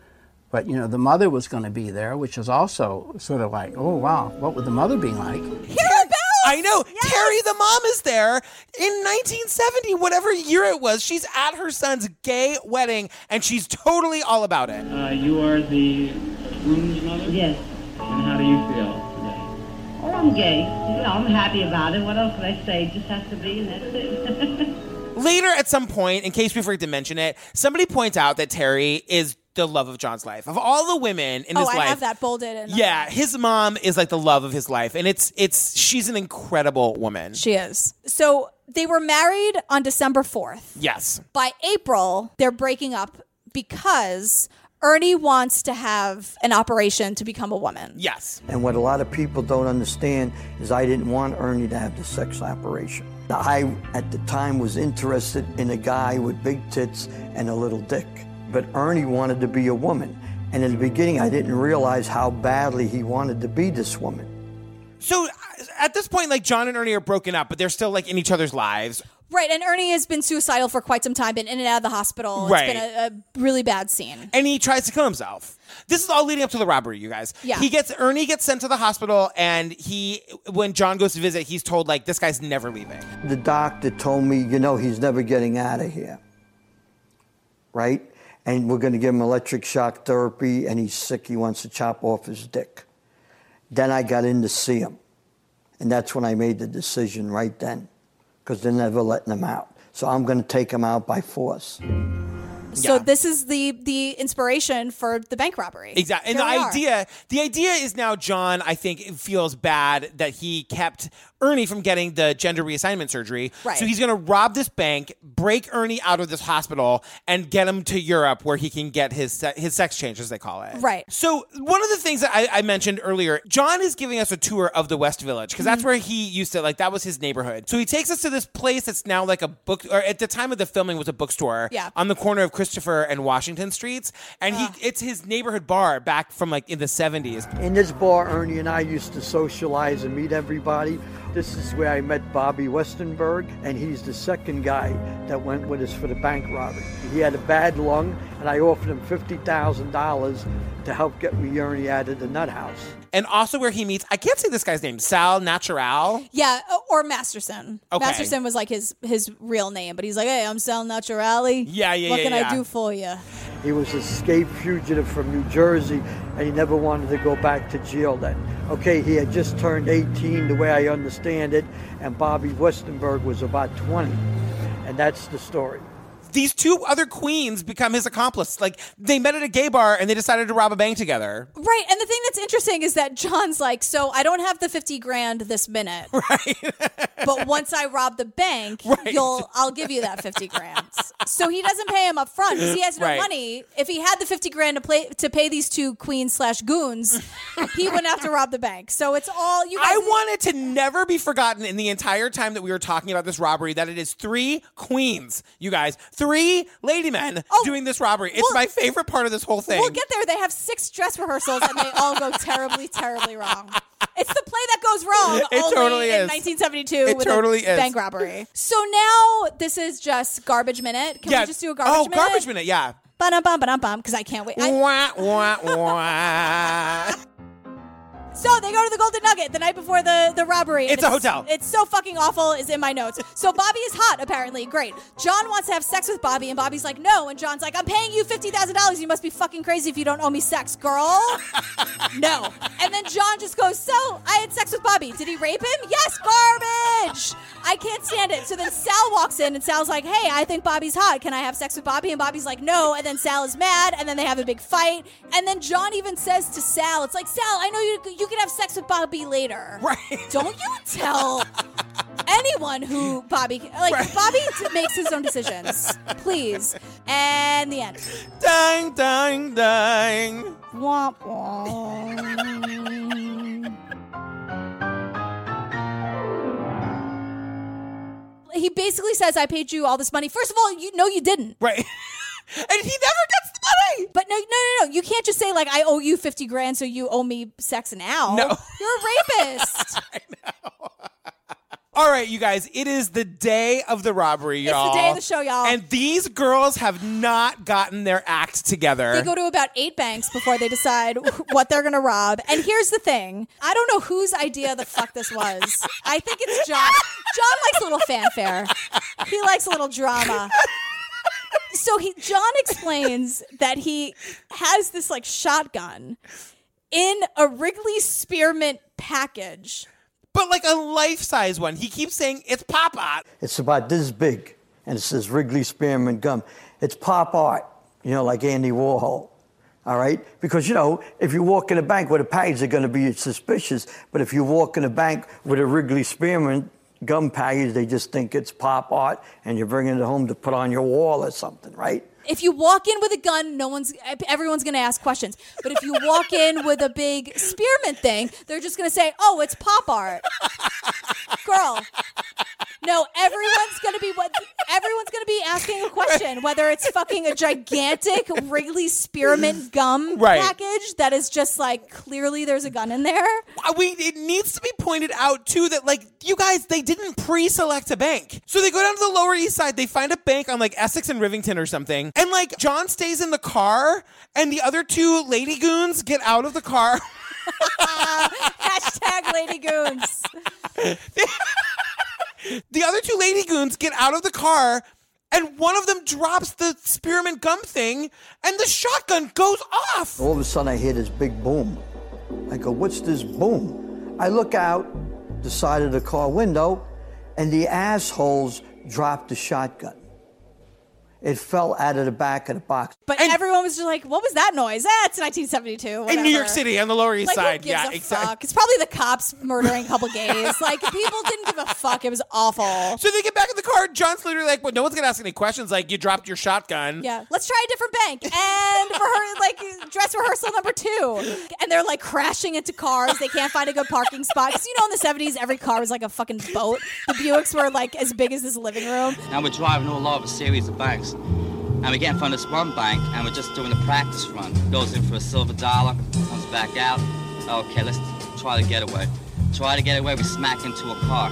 Speaker 7: but you know the mother was going to be there, which is also sort of like, oh wow, what would the mother be like?
Speaker 2: Arabella!
Speaker 1: I know. Terry the mom is there in 1970, whatever year it was. She's at her son's gay wedding and she's totally all about it.
Speaker 10: Uh, you are the groom's mother?
Speaker 11: Yes.
Speaker 10: And how do you feel today?
Speaker 11: Oh, I'm gay. You know, I'm happy about it. What else can I say? It just has to be, and that's it.
Speaker 1: Later, at some point, in case we forget to mention it, somebody points out that Terry is the love of John's life. Of all the women in
Speaker 2: oh,
Speaker 1: his
Speaker 2: I
Speaker 1: life,
Speaker 2: have that bolded.
Speaker 1: Yeah, his mom is like the love of his life, and it's it's she's an incredible woman.
Speaker 2: She is. So they were married on December 4th.
Speaker 1: yes,
Speaker 2: By April, they're breaking up because Ernie wants to have an operation to become a woman.
Speaker 1: yes.
Speaker 3: And what a lot of people don't understand is I didn't want Ernie to have the sex operation. I, at the time, was interested in a guy with big tits and a little dick. But Ernie wanted to be a woman. And in the beginning, I didn't realize how badly he wanted to be this woman.
Speaker 1: So uh, at this point, like John and Ernie are broken up, but they're still like in each other's lives.
Speaker 2: Right, and Ernie has been suicidal for quite some time, been in and out of the hospital.
Speaker 1: Right.
Speaker 2: It's been a, a really bad scene.
Speaker 1: and he tries to kill himself. This is all leading up to the robbery, you guys.
Speaker 2: Yeah.
Speaker 1: He gets Ernie gets sent to the hospital, and he when John goes to visit, he's told like this guy's never leaving.
Speaker 3: The doctor told me, you know, he's never getting out of here. Right? And we're going to give him electric shock therapy, and he's sick. He wants to chop off his dick. Then I got in to see him. And that's when I made the decision right then, because they're never letting them out. So I'm going to take them out by force.
Speaker 2: So
Speaker 1: Yeah.
Speaker 2: this is the the inspiration for the bank robbery.
Speaker 1: Exactly. And
Speaker 2: Here
Speaker 1: the
Speaker 2: we are.
Speaker 1: idea the idea is now John, I think, feels bad that he kept Ernie from getting the gender reassignment surgery.
Speaker 2: Right.
Speaker 1: So he's gonna rob this bank, break Ernie out of this hospital, and get him to Europe where he can get his se- his sex change, as they call it.
Speaker 2: Right.
Speaker 1: So one of the things that I, I mentioned earlier, John is giving us a tour of the West Village because
Speaker 2: Mm-hmm.
Speaker 1: that's where he used to like that was his neighborhood. So he takes us to this place that's now like a book, or at the time of the filming was a bookstore.
Speaker 2: Yeah.
Speaker 1: On the corner of Christopher and Washington streets, and he it's his neighborhood bar back from like in the seventies.
Speaker 3: In this bar, Ernie and I used to socialize and meet everybody. This is where I met Bobby Westenberg, and he's the second guy that went with us for the bank robbery. He had a bad lung, and I offered him $50,000 to help get me Ernie out of the nut house.
Speaker 1: And also where he meets, I can't say this guy's name, Sal Natural.
Speaker 2: Yeah, uh, or Masterson.
Speaker 1: Okay.
Speaker 2: Masterson was like his his real name, but he's like, "Hey, I'm Sal Naturale.
Speaker 1: Yeah, yeah, yeah.
Speaker 2: What
Speaker 1: yeah,
Speaker 2: can
Speaker 1: yeah.
Speaker 2: I do for you?"
Speaker 3: He was an escaped fugitive from New Jersey, and he never wanted to go back to jail then. Okay, he had just turned 18, the way I understand it, and Bobby Westenberg was about 20. And that's the story.
Speaker 1: These two other queens become his accomplice. Like they met at a gay bar and they decided to rob a bank together.
Speaker 2: Right, and the thing that's interesting is that John's like, "So I don't have the fifty grand this minute, right? but once I rob the bank, you'll I'll give you that fifty grand." So he doesn't pay him up front because he has no
Speaker 1: Right.
Speaker 2: money. If he had the fifty grand to play to pay these two queens slash goons, he wouldn't have to rob the bank. So it's all you. Guys,
Speaker 1: I wanted to never be forgotten in the entire time that we were talking about this robbery that it is three queens, you guys, three lady men oh, doing this robbery. It's
Speaker 2: Oh, well,
Speaker 1: my favorite part of this whole thing.
Speaker 2: We'll get there. They have six dress rehearsals and they all go terribly, terribly wrong. It's the play that goes wrong
Speaker 1: It
Speaker 2: only
Speaker 1: totally
Speaker 2: in
Speaker 1: is.
Speaker 2: 1972
Speaker 1: It
Speaker 2: with
Speaker 1: totally
Speaker 2: a
Speaker 1: is.
Speaker 2: bank robbery. So now this is just garbage minute. Can
Speaker 1: yeah.
Speaker 2: we just do a garbage
Speaker 1: oh,
Speaker 2: minute?
Speaker 1: garbage minute, yeah.
Speaker 2: Ba-dum, bum, ba-dum, bum, because I can't wait. I-
Speaker 1: Wah, wah, wah.
Speaker 2: So they go to the Golden Nugget the night before the, the robbery. and
Speaker 1: It's a hotel.
Speaker 2: It's so fucking awful, is in my notes. So Bobby is hot, apparently. Great. John wants to have sex with Bobby, and Bobby's like, no. And John's like, I'm paying you $50,000. You must be fucking crazy if you don't owe me sex, girl. no. And then John just goes, so I had sex with Bobby. Did he rape him? Yes, garbage. I can't stand it. So then Sal walks in, and Sal's like, hey, I think Bobby's hot. Can I have sex with Bobby? And Bobby's like, no. And then Sal is mad, and then they have a big fight. And then John even says to Sal, it's like, Sal, I know you, you can have sex with Bobby later.
Speaker 1: Right.
Speaker 2: Don't you tell anyone who Bobby, like, Bobby t- makes his own decisions. Please. And the end.
Speaker 1: Dang, dang, dang.
Speaker 2: Womp womp. He basically says, I paid you all this money. First of all, you know you didn't.
Speaker 1: Right. and he never gets the money.
Speaker 2: But no, no, no, no. You can't just say, like, I owe you 50 grand, so you owe me sex and now.
Speaker 1: No.
Speaker 2: You're a rapist.
Speaker 1: All right, you guys, it is the day of the robbery, y'all.
Speaker 2: It's the day of the show, y'all.
Speaker 1: And these girls have not gotten their act together.
Speaker 2: They go to about eight banks before they decide what they're going to rob. And here's the thing I don't know whose idea the fuck this was. I think it's John. John likes a little fanfare, he likes a little drama. So he John explains that he has this like shotgun in a Wrigley spearmint package.
Speaker 1: but like a life size one. He keeps saying it's Papa.
Speaker 3: It's about this big, and it says Wrigley Spearmint Gum. It's pop art, you know, like Andy Warhol. All right? Because, you know, if you walk in a bank with a package, they're going to be suspicious. But if you walk in a bank with a Wrigley Spearmint gum package, they just think it's pop art and you're bringing it home to put on your wall or something, right?
Speaker 2: If you walk in with a gun, no one's everyone's going to ask questions. But if you walk in with a big spearmint thing, they're just going to say, "Oh, it's pop art." Girl. No, everyone's going to be what everyone's going to be asking a question whether it's fucking a gigantic Wrigley spearmint gum
Speaker 1: Right.
Speaker 2: package that is just like clearly there's a gun in there.
Speaker 1: Mean, it needs to be pointed out too that like you guys, they didn't pre-select a bank, so they go down to the Lower East Side. They find a bank on like Essex and Rivington or something, and like John stays in the car, and the other two lady goons get out of the car.
Speaker 2: Hashtag Lady Goons.
Speaker 1: the other two lady goons get out of the car. And one of them drops the spearmint gum thing, and the shotgun goes off.
Speaker 3: All of a sudden, I hear this big boom. I go, What's this boom? I look out the side of the car window, and the assholes dropped the shotgun. It fell out of the back of the box.
Speaker 2: But everyone was just like, "What was that noise?" Ah, it's 1972
Speaker 1: In New. York City on the Lower East
Speaker 2: Like,
Speaker 1: Side.
Speaker 2: who gives
Speaker 1: yeah,
Speaker 2: a
Speaker 1: exactly.
Speaker 2: fuck? It's probably the cops murdering a couple gays. Like people didn't give a fuck. It was awful.
Speaker 1: So they get back in the car. John's literally like, "Well, no one's gonna ask any questions. Like, you dropped your shotgun."
Speaker 2: Yeah, let's try a different bank and for her, like dress rehearsal number two. And they're like crashing into cars. They can't find a good parking spot because you know in the seventies every car was like a fucking boat. The Buicks were like as big as this living room.
Speaker 12: Now we're driving all over a series of banks. And we get in front of this one bank and we're just doing a practice run. Goes in for a silver dollar, comes back out. Okay, let's try the getaway. Try to get away, we smack into a car.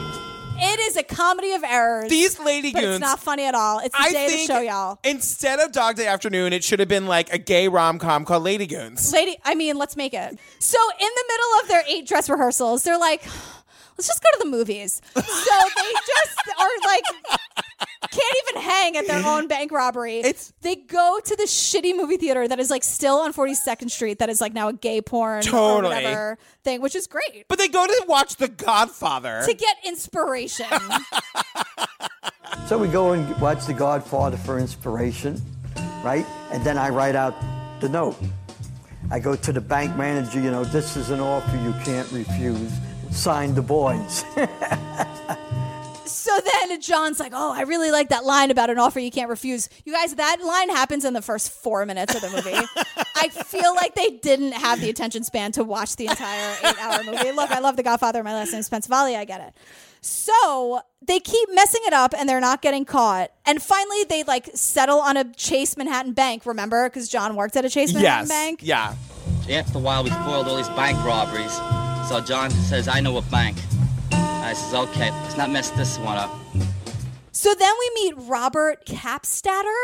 Speaker 2: It is a comedy of errors.
Speaker 1: These lady
Speaker 2: but
Speaker 1: goons-
Speaker 2: It's not funny at all. It's the
Speaker 1: I
Speaker 2: day
Speaker 1: think
Speaker 2: to show y'all.
Speaker 1: instead of Dog Day Afternoon, it should have been like a gay rom com called Lady Goons.
Speaker 2: Lady, I mean, let's make it. So in the middle of their eight dress rehearsals, they're like, let's just go to the movies. So they just are like, can't even hang at their own bank robbery. It's they go to the shitty movie theater that is like still on 42nd Street that is like now a gay porn or
Speaker 1: Totally.
Speaker 2: whatever thing, which is great.
Speaker 1: But they go to watch The Godfather.
Speaker 2: To get inspiration.
Speaker 3: So we go and watch The Godfather for inspiration, right? And then I write out the note. I go to the bank manager, you know, this is an offer you can't refuse. Sign the boys.
Speaker 2: So then John's like, "Oh, I really like that line about an offer you can't refuse." You guys, that line happens in the first four minutes of the movie. I feel like they didn't have the attention span to watch the entire eight-hour movie. Look, I love The Godfather. My last name is Pensavalle. I get it. So they keep messing it up, and they're not getting caught. And finally, they like settle on a Chase Manhattan Bank. Remember, because John worked at a Chase Manhattan
Speaker 12: Yes.
Speaker 2: Bank.
Speaker 1: Yeah.
Speaker 12: After a while, we foiled all these bank robberies. So John says, I know a bank. I says, okay, let's not mess this one up.
Speaker 2: So then we meet Robert Kappstatter.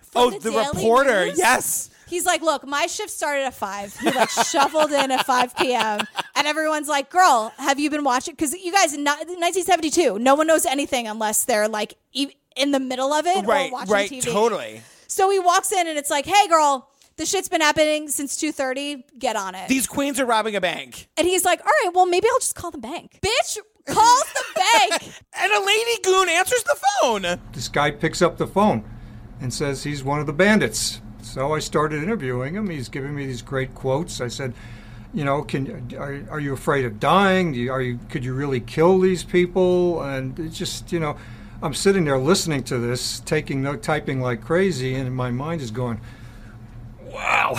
Speaker 2: from
Speaker 1: Oh,
Speaker 2: the,
Speaker 1: the
Speaker 2: Daily
Speaker 1: reporter.
Speaker 2: News.
Speaker 1: Yes.
Speaker 2: He's like, look, my shift started at five. He like shuffled in at five p.m. and everyone's like, girl, have you been watching? Because you guys, in 1972, no one knows anything unless they're like e- in the middle of it
Speaker 1: Right,
Speaker 2: or watching
Speaker 1: right,
Speaker 2: TV.
Speaker 1: totally.
Speaker 2: So he walks in and it's like, hey, girl, the shit's been happening since two thirty. Get on it.
Speaker 1: These queens are robbing a bank.
Speaker 2: and he's like, all right, well, maybe I'll just call the bank. Bitch calls the bank.
Speaker 1: And a lady goon answers the phone.
Speaker 13: This guy picks up the phone and says he's one of the bandits. So I started interviewing him. He's giving me these great quotes. I said, you know, can are, are you afraid of dying? Do you, are you could you really kill these people? And it's just you know, I'm sitting there listening to this, taking note, typing like crazy, and my mind is going, wow,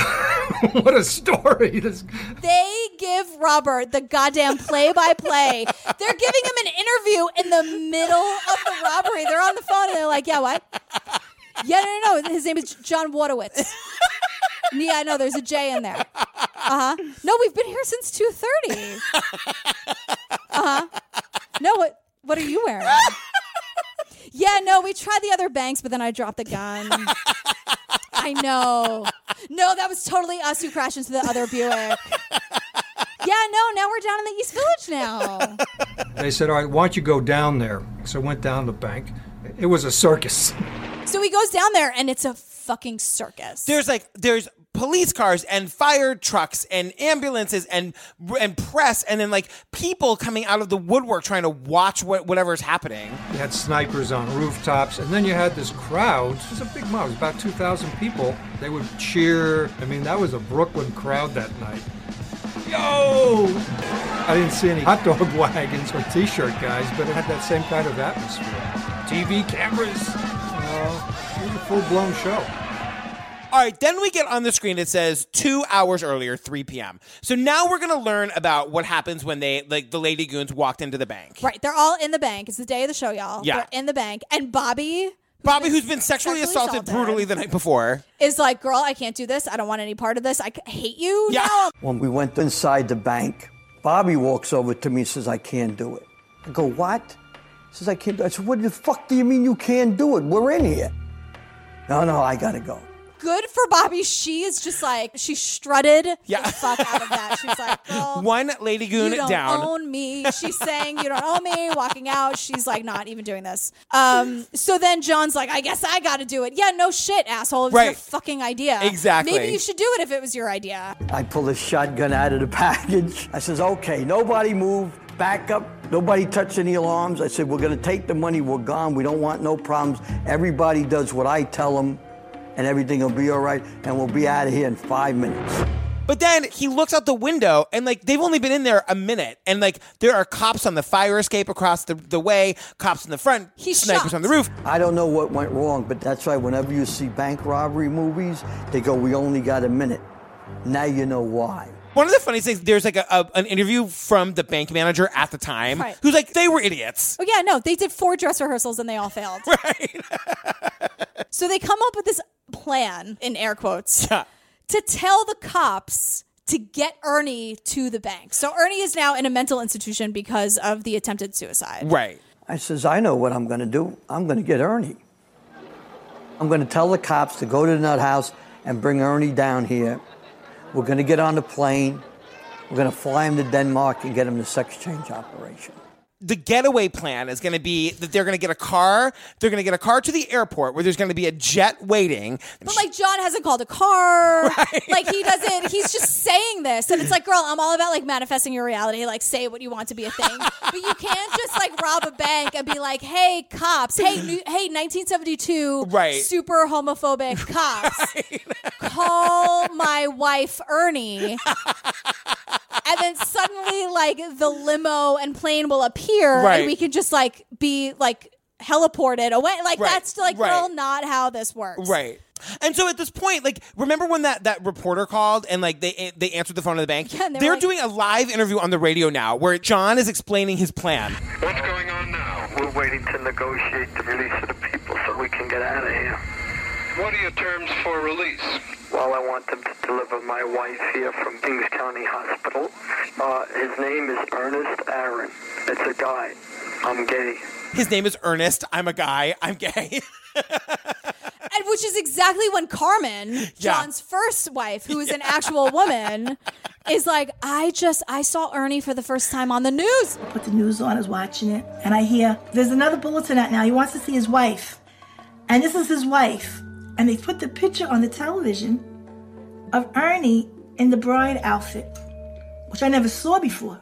Speaker 13: what a story! This
Speaker 2: They give Robert the goddamn play by play. They're giving him an interview in the middle of the robbery. They're on the phone and they're like, yeah, what? Yeah, no, no, no. His name is John Wojtowicz. yeah, I know. There's a J in there. Uh huh. No, we've been here since two thirty. Uh huh. No, what? What are you wearing? yeah, no, we tried the other banks, but then I dropped the gun. I know. No, that was totally us who crashed into the other Buick. Yeah, no, now we're down in the East Village now.
Speaker 13: They said, all right, why don't you go down there? So I went down the bank. It was a circus.
Speaker 2: So he goes down there and it's a fucking circus.
Speaker 1: There's like there's police cars and fire trucks and ambulances and and press and then like people coming out of the woodwork trying to watch what whatever's happening.
Speaker 13: You had snipers on rooftops, and then you had this crowd. It was a big mob. It was about 2,000 people. They would cheer. I mean, that was a Brooklyn crowd that night. Yo! I didn't see any hot dog wagons or t-shirt guys, but it had that same kind of atmosphere. TV cameras. Uh, it was a full-blown show.
Speaker 1: All right, then we get on the screen. It says two hours earlier, 3 p.m. So now we're gonna learn about what happens when they like the Lady Goons walked into the bank.
Speaker 2: Right, they're all in the bank. It's the day of the show, y'all.
Speaker 1: Yeah.
Speaker 2: They're in the bank. And Bobby
Speaker 1: Bobby, who's been sexually,
Speaker 2: sexually
Speaker 1: assaulted,
Speaker 2: assaulted.
Speaker 1: brutally the night before.
Speaker 2: is like, girl, I can't do this. I don't want any part of this. I hate you
Speaker 1: Yeah.
Speaker 2: now.
Speaker 3: When we went inside the bank, Bobby walks over to me and says, I can't do it. I go, what? He says, I can't do it. I said, what the fuck do you mean you can't do it? We're in here. No, no, I gotta go.
Speaker 2: Good for Bobby. She is just like, she strutted
Speaker 1: Yeah.
Speaker 2: the fuck out of that. She's like, girl,
Speaker 1: One Lady Goon
Speaker 2: you don't
Speaker 1: down.
Speaker 2: own me. She's saying you don't own me. Walking out, she's like not even doing this. Um, so then John's like, I guess I got to do it. Yeah, no shit, asshole. It was your fucking idea.
Speaker 1: Exactly.
Speaker 2: Maybe you should do it if it was your idea.
Speaker 3: I pull a shotgun out of the package. I says, okay, nobody move, back up, nobody touch any alarms. I said, we're gonna take the money, we're gone, we don't want no problems. Everybody does what I tell them, and everything will be all right, and we'll be out of here in five minutes.
Speaker 1: But then he looks out the window and like they've only been in there a minute and like there are cops on the fire escape across the, the way, cops in the front,
Speaker 2: He's
Speaker 1: snipers
Speaker 2: shocked.
Speaker 1: on the roof.
Speaker 3: I don't know what went wrong, but that's why whenever you see bank robbery movies, they go, we only got a minute. Now you know why.
Speaker 1: One of the funniest things, there's like a, a- an interview from the bank manager at the time
Speaker 2: Right.
Speaker 1: who's like, they were idiots.
Speaker 2: Oh yeah, no, they did four dress rehearsals and they all failed. Right. so they come up with this plan in air quotes
Speaker 1: Yeah.
Speaker 2: to tell the cops to get Ernie to the bank. So Ernie is now in a mental institution because of the attempted suicide.
Speaker 1: Right.
Speaker 3: I says, I know what I'm going to do. I'm going to get Ernie. I'm going to tell the cops to go to the nut house and bring Ernie down here. We're going to get on the plane. We're going to fly him to Denmark and get him the sex change operation.
Speaker 1: The getaway plan is going to be that they're going to get a car. They're going to get a car to the airport where there's going to be a jet waiting.
Speaker 2: But like John hasn't called a car. Like he doesn't he's just saying this. And it's like, girl, I'm all about like manifesting your reality. Like say what you want to be a thing. but you can't just like rob a bank and be like, hey, cops, hey, new, hey, 1972
Speaker 1: Right.
Speaker 2: super homophobic cops. Call my wife Ernie. And then suddenly like the limo and plane will appear
Speaker 1: Right.
Speaker 2: and we can just like be like heliported away. Like
Speaker 1: Right,
Speaker 2: that's like
Speaker 1: right.
Speaker 2: girl, not how this works.
Speaker 1: Right. And so at this point, like, remember when that, that reporter called and like they they answered the phone of the bank?
Speaker 2: Yeah, they
Speaker 1: they're
Speaker 2: like-
Speaker 1: doing a live interview on the radio now where John is explaining his plan.
Speaker 14: What's going on now? We're waiting to negotiate the release of the people so we can get out of here. What are your terms for release? Well, I want them to deliver my wife here from Kings County Hospital. Uh, his name is Ernest Aron. It's a guy. I'm gay.
Speaker 1: His name is Ernest. I'm a guy. I'm gay.
Speaker 2: And which is exactly when Carmen,
Speaker 1: Yeah.
Speaker 2: John's first wife, who is an actual woman, is like, I just I saw Ernie for the first time on the news.
Speaker 5: I put the news on, I was watching it, and I hear there's another bulletin out now. He wants to see his wife. And this is his wife. And they put the picture on the television of Ernie in the bride outfit, which I never saw before.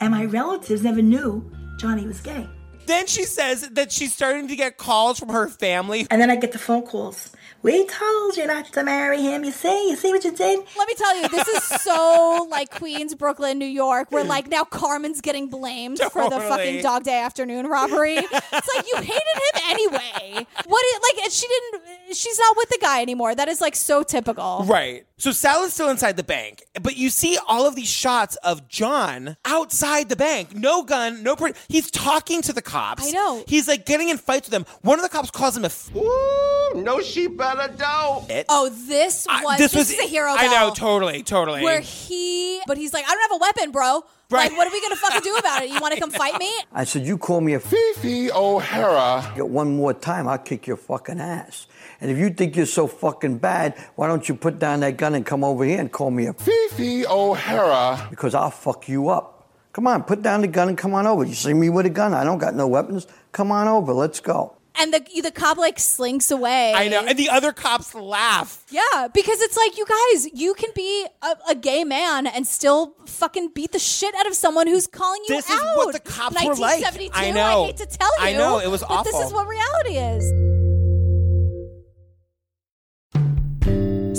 Speaker 5: And my relatives never knew Johnny was gay.
Speaker 1: Then she says that she's starting to get calls from her family.
Speaker 5: And then I get the phone calls. We told you not to marry him. You see? You see what you did?
Speaker 2: Let me tell you, this is so like Queens, Brooklyn, New York, where like now Carmen's getting blamed for the fucking Dog Day Afternoon robbery. it's like you hated him anyway. What? It, like and she didn't. She's not with the guy anymore. That is like so typical.
Speaker 1: Right. So Sal is still inside the bank, but you see all of these shots of John outside the bank. No gun, no. Pre- he's talking to the cops.
Speaker 2: I know.
Speaker 1: He's like getting in fights with them. One of the cops calls him a. F-
Speaker 15: Ooh, no she better do.
Speaker 1: it.
Speaker 2: Oh, this was
Speaker 1: this
Speaker 2: this,
Speaker 1: was
Speaker 2: is a hero.
Speaker 1: I know, totally, totally.
Speaker 2: where he but he's like i don't have a weapon bro Like, what are we gonna fucking do about it? You want to come fight me?
Speaker 3: I said, you call me a
Speaker 15: Fifi O'Hara.
Speaker 3: Get one more time, I'll kick your fucking ass. And if you think you're so fucking bad, why don't you put down that gun and come over here and call me a
Speaker 15: Fifi O'Hara.
Speaker 3: Because I'll fuck you up. Come on, put down the gun and come on over. You see me with a gun? I don't got no weapons. Come on over, let's go.
Speaker 2: And the the cop like slinks away.
Speaker 1: I know. And the other cops laugh.
Speaker 2: Yeah, because it's like you guys, you can be a, a gay man and still fucking beat the shit out of someone who's calling you
Speaker 1: This is
Speaker 2: out.
Speaker 1: what the cops were like.
Speaker 2: 1972,
Speaker 1: I know.
Speaker 2: I hate to tell you.
Speaker 1: I know, it was
Speaker 2: but This is what reality is.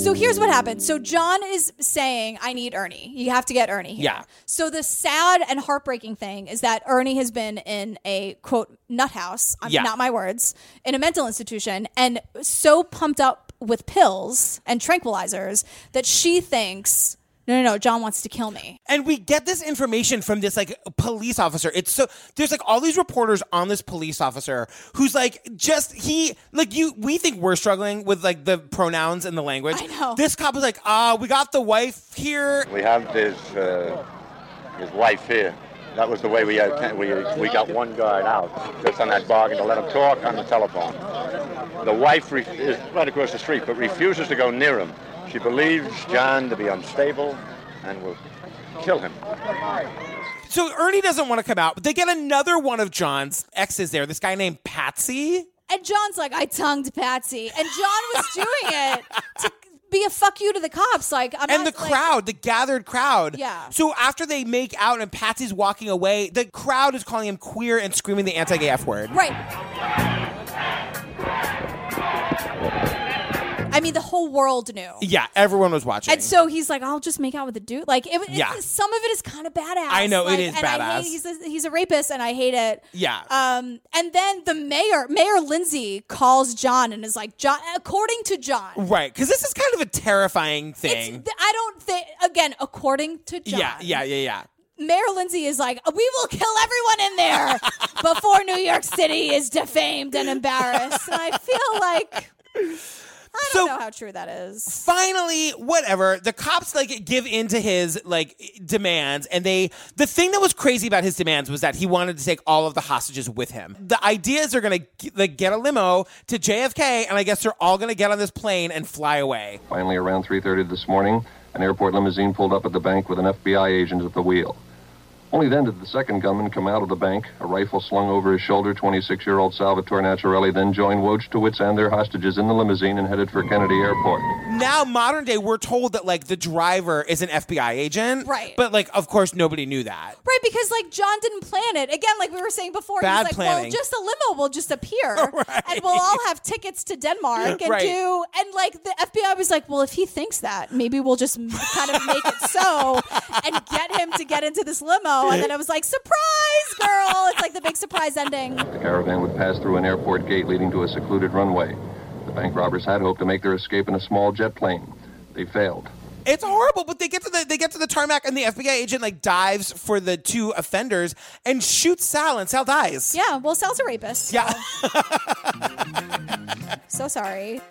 Speaker 2: So here's what happened. So John is saying, I need Ernie. You have to get Ernie here.
Speaker 1: Yeah.
Speaker 2: So the sad and heartbreaking thing is that Ernie has been in a quote nut house,
Speaker 1: Yeah.
Speaker 2: not my words, in a mental institution and so pumped up with pills and tranquilizers that she thinks, no, no, no, John wants to kill me.
Speaker 1: And we get this information from this like police officer. It's so there's like all these reporters on this police officer who's like just he like you we think we're struggling with like the pronouns and the language. I
Speaker 2: know.
Speaker 1: This cop was like, uh, we got the wife here.
Speaker 16: We have his uh, his wife here. That was the way we had, we we got one guy out just on that bargain to let him talk on the telephone. The wife re- is right across the street, but refuses to go near him. She believes John to be unstable and will kill him.
Speaker 1: So Ernie doesn't want to come out, but they get another one of John's exes there. This guy named Patsy.
Speaker 2: And John's like, I tongued Patsy. And John was doing it to be a fuck you to the cops. Like, I'm
Speaker 1: and
Speaker 2: not,
Speaker 1: the
Speaker 2: like-
Speaker 1: crowd, the gathered crowd.
Speaker 2: Yeah.
Speaker 1: So after they make out and Patsy's walking away, the crowd is calling him queer and screaming the anti-gay F word.
Speaker 2: Right. I mean, the whole world knew.
Speaker 1: Yeah, everyone was watching.
Speaker 2: And so he's like, I'll just make out with the dude. Like, it, it's-
Speaker 1: Yeah.
Speaker 2: some of it is kind of badass.
Speaker 1: I know, it
Speaker 2: like,
Speaker 1: is
Speaker 2: and I
Speaker 1: badass.
Speaker 2: hate, he's, a, he's a rapist, and I hate it.
Speaker 1: yeah.
Speaker 2: Um, and then the mayor, Mayor Lindsay, calls John and is like, John, according to John,
Speaker 1: right, because this is kind of a terrifying thing.
Speaker 2: th- I don't think, again, according to John,
Speaker 1: yeah, yeah, yeah, yeah.
Speaker 2: Mayor Lindsay is like, we will kill everyone in there before New York City is defamed and embarrassed. And I feel like I don't know how true that is.
Speaker 1: Finally, whatever. The cops like give in to his like demands, and they. The thing that was crazy about his demands was that he wanted to take all of the hostages with him. The idea is they're gonna like get a limo to JFK, and I guess they're all gonna get on this plane and fly away.
Speaker 17: Finally, around 3.30 this morning, an airport limousine pulled up at the bank with an FBI agent at the wheel. Only then did the second gunman come out of the bank, a rifle slung over his shoulder. 26-year-old Salvatore Naturile then joined Wojtowicz and their hostages in the limousine and headed for Kennedy Airport.
Speaker 1: Now, modern day, we're told that like the driver is an FBI agent,
Speaker 2: Right.
Speaker 1: But like, of course, nobody knew that.
Speaker 2: Right, because like John didn't plan it. Again, like we were saying before,
Speaker 1: Bad
Speaker 2: he's like,
Speaker 1: planning.
Speaker 2: well, just a limo will just appear, and we'll all have tickets to Denmark and
Speaker 1: Right.
Speaker 2: do. And like the FBI was like, well, if he thinks that, maybe we'll just kind of make it so and get him to get into this limo. And then I was like, surprise, girl! It's like the big surprise ending.
Speaker 17: The caravan would pass through an airport gate leading to a secluded runway. The bank robbers had hoped to make their escape in a small jet plane. They failed.
Speaker 1: It's horrible, but they get to the they get to the tarmac, and the FBI agent like dives for the two offenders and shoots Sal, and Sal dies.
Speaker 2: Yeah, well, Sal's a rapist.
Speaker 1: Yeah.
Speaker 2: So sorry.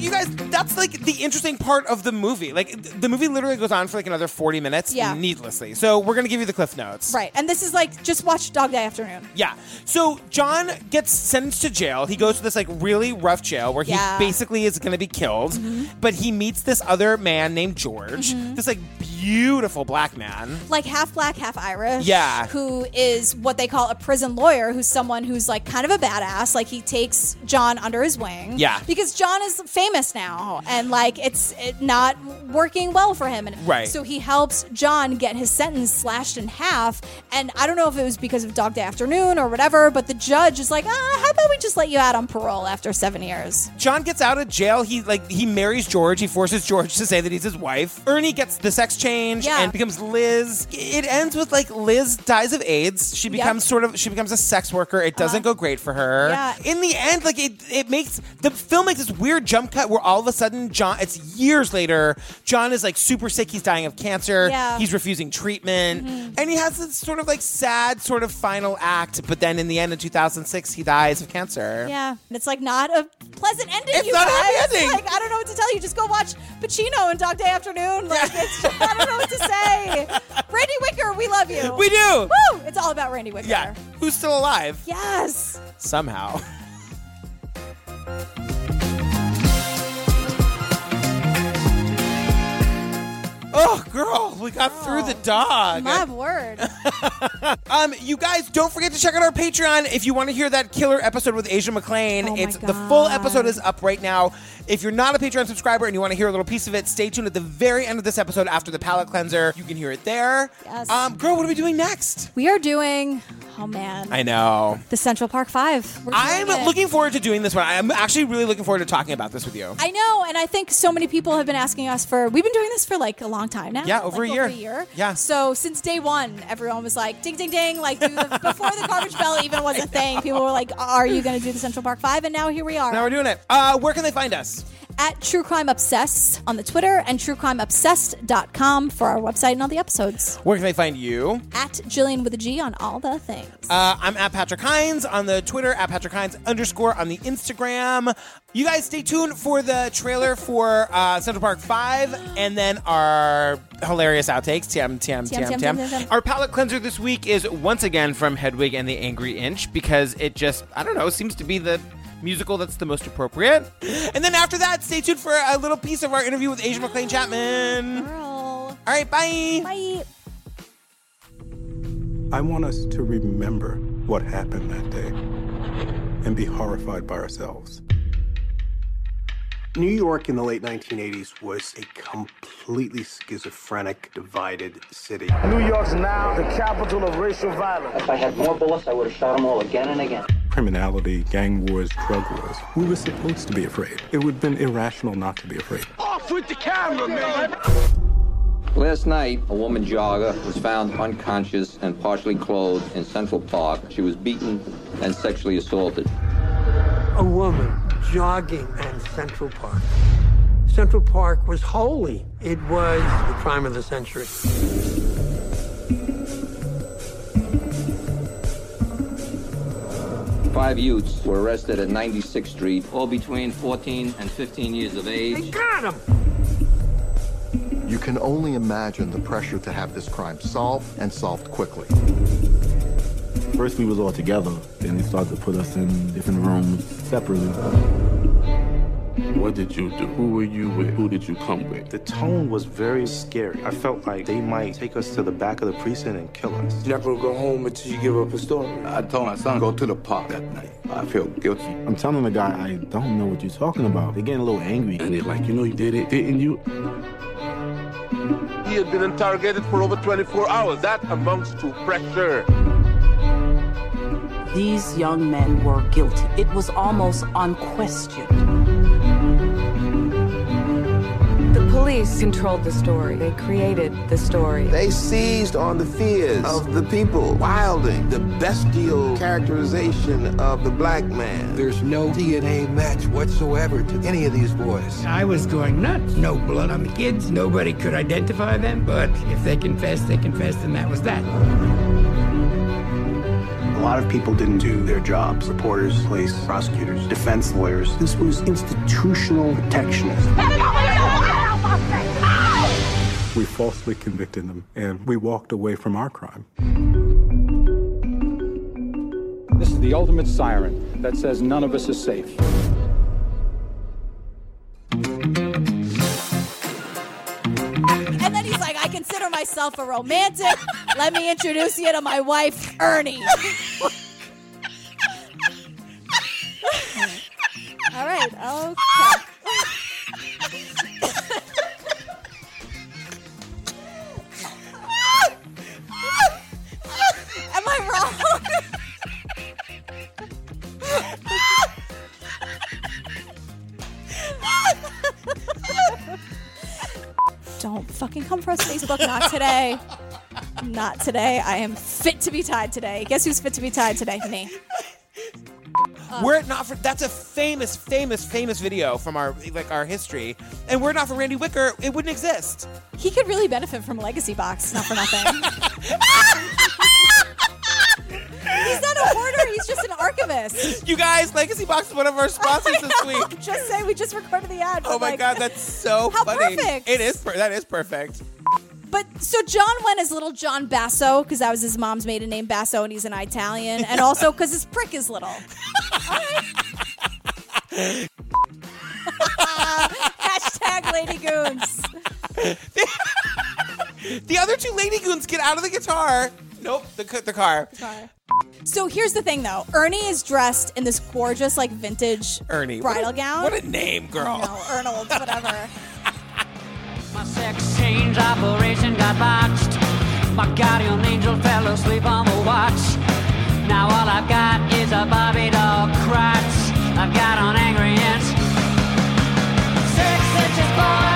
Speaker 1: You guys, that's like the interesting part of the movie. Like the movie literally goes on for like another forty minutes,
Speaker 2: Yeah.
Speaker 1: needlessly. So we're gonna give you the cliff notes.
Speaker 2: Right, and this is like just watch Dog Day Afternoon.
Speaker 1: Yeah. So John gets sentenced to jail. He goes to this like really rough jail where
Speaker 2: Yeah.
Speaker 1: he basically is going to be killed.
Speaker 2: Mhm.
Speaker 1: But he meets this other man named George,
Speaker 2: Mhm.
Speaker 1: this like beautiful black man.
Speaker 2: like half black, half Irish.
Speaker 1: Yeah.
Speaker 2: Who is what they call a prison lawyer, who's someone who's like kind of a badass. Like he takes John under his wing.
Speaker 1: Yeah.
Speaker 2: Because John is famous now and like it's it not working well for him. And
Speaker 1: Right.
Speaker 2: so he helps John get his sentence slashed in half. And I don't know if it was because of Dog Day Afternoon or whatever, but the judge is like, ah, how about we just let you out on parole after seven years?
Speaker 1: John gets out of jail. He like he marries George. He forces George to say that he's his wife. Ernie gets the sex change
Speaker 2: Yeah.
Speaker 1: and becomes Liz. It ends with like Liz dies of AIDS. She becomes sort of she becomes a sex worker. It doesn't go great for her.
Speaker 2: Yeah.
Speaker 1: In the end, like it it makes the film makes this weird jump cut where all of a sudden, John. It's years later. John is like super sick. He's dying of cancer.
Speaker 2: Yeah.
Speaker 1: He's refusing treatment, mm-hmm. and he has this sort of like sad sort of final act. But then in the end, in 2006, he dies of cancer.
Speaker 2: Yeah, and it's like not a pleasant ending.
Speaker 1: It's
Speaker 2: you
Speaker 1: not a happy ending.
Speaker 2: Like I don't know what to tell you. Just go watch Pacino and Dog Day Afternoon. Like it's just, I don't know what to say. Randy Wicker, we love you.
Speaker 1: We do.
Speaker 2: Woo! It's all about Randy Wicker.
Speaker 1: Yeah. Who's still alive?
Speaker 2: Yes.
Speaker 1: Somehow. Oh, girl, we got through the dog.
Speaker 2: My word.
Speaker 1: Um, you guys, don't forget to check out our Patreon if you want to hear that killer episode with Asia McClain.
Speaker 2: Oh my
Speaker 1: it's the full
Speaker 2: God.
Speaker 1: episode is up right now. If you're not a Patreon subscriber and you want to hear a little piece of it, stay tuned at the very end of this episode after the palate cleanser. You can hear it there.
Speaker 2: Yes.
Speaker 1: Um, girl, what are we doing next?
Speaker 2: We are doing. Oh man.
Speaker 1: I know.
Speaker 2: the Central Park Five. We're
Speaker 1: I'm
Speaker 2: it.
Speaker 1: looking forward to doing this one. I'm actually really looking forward to talking about this with you.
Speaker 2: I know, and I think so many people have been asking us for. We've been doing this for like a long time now.
Speaker 1: Yeah, over
Speaker 2: Like,
Speaker 1: a year.
Speaker 2: Over a year.
Speaker 1: Yeah.
Speaker 2: So since day one, everyone was like, "Ding, ding, ding!" Like the, before the garbage bell even was a thing. People were like, "Are you going to do the Central Park Five? And now here we are.
Speaker 1: Now we're doing it. Uh, where can they find us?
Speaker 2: At True Crime Obsessed on the Twitter and truecrimeobsessed.com for our website and all the episodes.
Speaker 1: Where can they find you?
Speaker 2: At Jillian with a G on all the things.
Speaker 1: Uh, I'm at Patrick Hinds on the Twitter, at Patrick Hinds underscore on the Instagram. You guys stay tuned for the trailer for uh, Central Park 5 and then our hilarious outtakes. TM, TM, TM,
Speaker 2: TM,
Speaker 1: TM.
Speaker 2: TM, TM.
Speaker 1: Our palate cleanser this week is once again from Hedwig and the Angry Inch because it just, I don't know, seems to be the musical that's the most appropriate. And then after that, stay tuned for a little piece of our interview with Asia McClain Chapman. All right, bye.
Speaker 2: Bye.
Speaker 18: I want us to remember what happened that day and be horrified by ourselves. New York in the late 1980s was a completely schizophrenic, divided city.
Speaker 19: New York's now the capital of racial violence. If I had more bullets, I would have shot them all again and again.
Speaker 18: Criminality, gang wars, drug wars. We were supposed to be afraid. It would have been irrational not to be afraid.
Speaker 19: Off with the camera, man!
Speaker 20: Last night, a woman jogger was found unconscious and partially clothed in Central Park. She was beaten and sexually assaulted.
Speaker 9: A woman jogging in Central Park. Central Park was holy. It was the crime of the century.
Speaker 20: Five youths were arrested at 96th Street, all between 14 and 15 years of age.
Speaker 9: They got him!
Speaker 21: You can only imagine the pressure to have this crime solved and solved quickly.
Speaker 22: First we was all together, then they started to put us in different rooms separately.
Speaker 23: What did you do? Who were you with? Who did you come with?
Speaker 24: The tone was very scary. I felt like they might take us to the back of the precinct and kill us.
Speaker 23: You're not gonna go home until you give up a story. I told my son, go to the park that night. I feel guilty.
Speaker 22: I'm telling the guy, I don't know what you're talking about. They're getting a little angry.
Speaker 23: And they're like, you know you did it, didn't you? He had been interrogated for over 24 hours. That amounts to pressure.
Speaker 25: These young men were guilty. It was almost unquestioned.
Speaker 26: The police controlled the story. They created the story.
Speaker 23: They seized on the fears of the people, wilding the bestial characterization of the black man.
Speaker 27: There's no DNA match whatsoever to any of these boys.
Speaker 28: I was going nuts. No blood on the kids. Nobody could identify them. But if they confessed, they confessed, and that was that.
Speaker 24: A lot of people didn't do their jobs. Reporters, police, prosecutors, defense lawyers. This was institutional protectionism.
Speaker 18: We falsely convicted them, and we walked away from our crime.
Speaker 29: This is the ultimate siren that says none of us is safe.
Speaker 2: Consider myself a romantic. Let me introduce you to my wife, Ernie. All right. Okay. Come for us, Facebook. Not today. Not today. I am fit to be tied today. Guess who's fit to be tied today? Me.
Speaker 1: Uh, were it not for that's a famous, famous, famous video from our like our history, and were it not for Randy Wicker, it wouldn't exist.
Speaker 2: He could really benefit from Legacy Box, not for nothing. archivist.
Speaker 1: You guys, Legacy Box is one of our sponsors this week.
Speaker 2: just say we just recorded the ad.
Speaker 1: Oh my
Speaker 2: like-
Speaker 1: god, that's so
Speaker 2: How
Speaker 1: funny.
Speaker 2: perfect.
Speaker 1: It is. Per- that is perfect.
Speaker 2: But so John went as little John Basso because that was his mom's maiden name Basso, and he's an Italian, and also because his prick is little. Hashtag Lady Goons.
Speaker 1: The other two Lady Goons get out of the guitar. Nope, the the car.
Speaker 2: So here's the thing, though. Ernie is dressed in this gorgeous, like vintage
Speaker 1: Ernie,
Speaker 2: bridal
Speaker 1: what a-
Speaker 2: gown.
Speaker 1: what a name, girl.
Speaker 2: No, Arnold, whatever.
Speaker 30: My sex change operation got botched. My guardian angel fell asleep on the watch. Now all I've got is a Bobby dog crotch. I've got an angry inch. Six inches forward and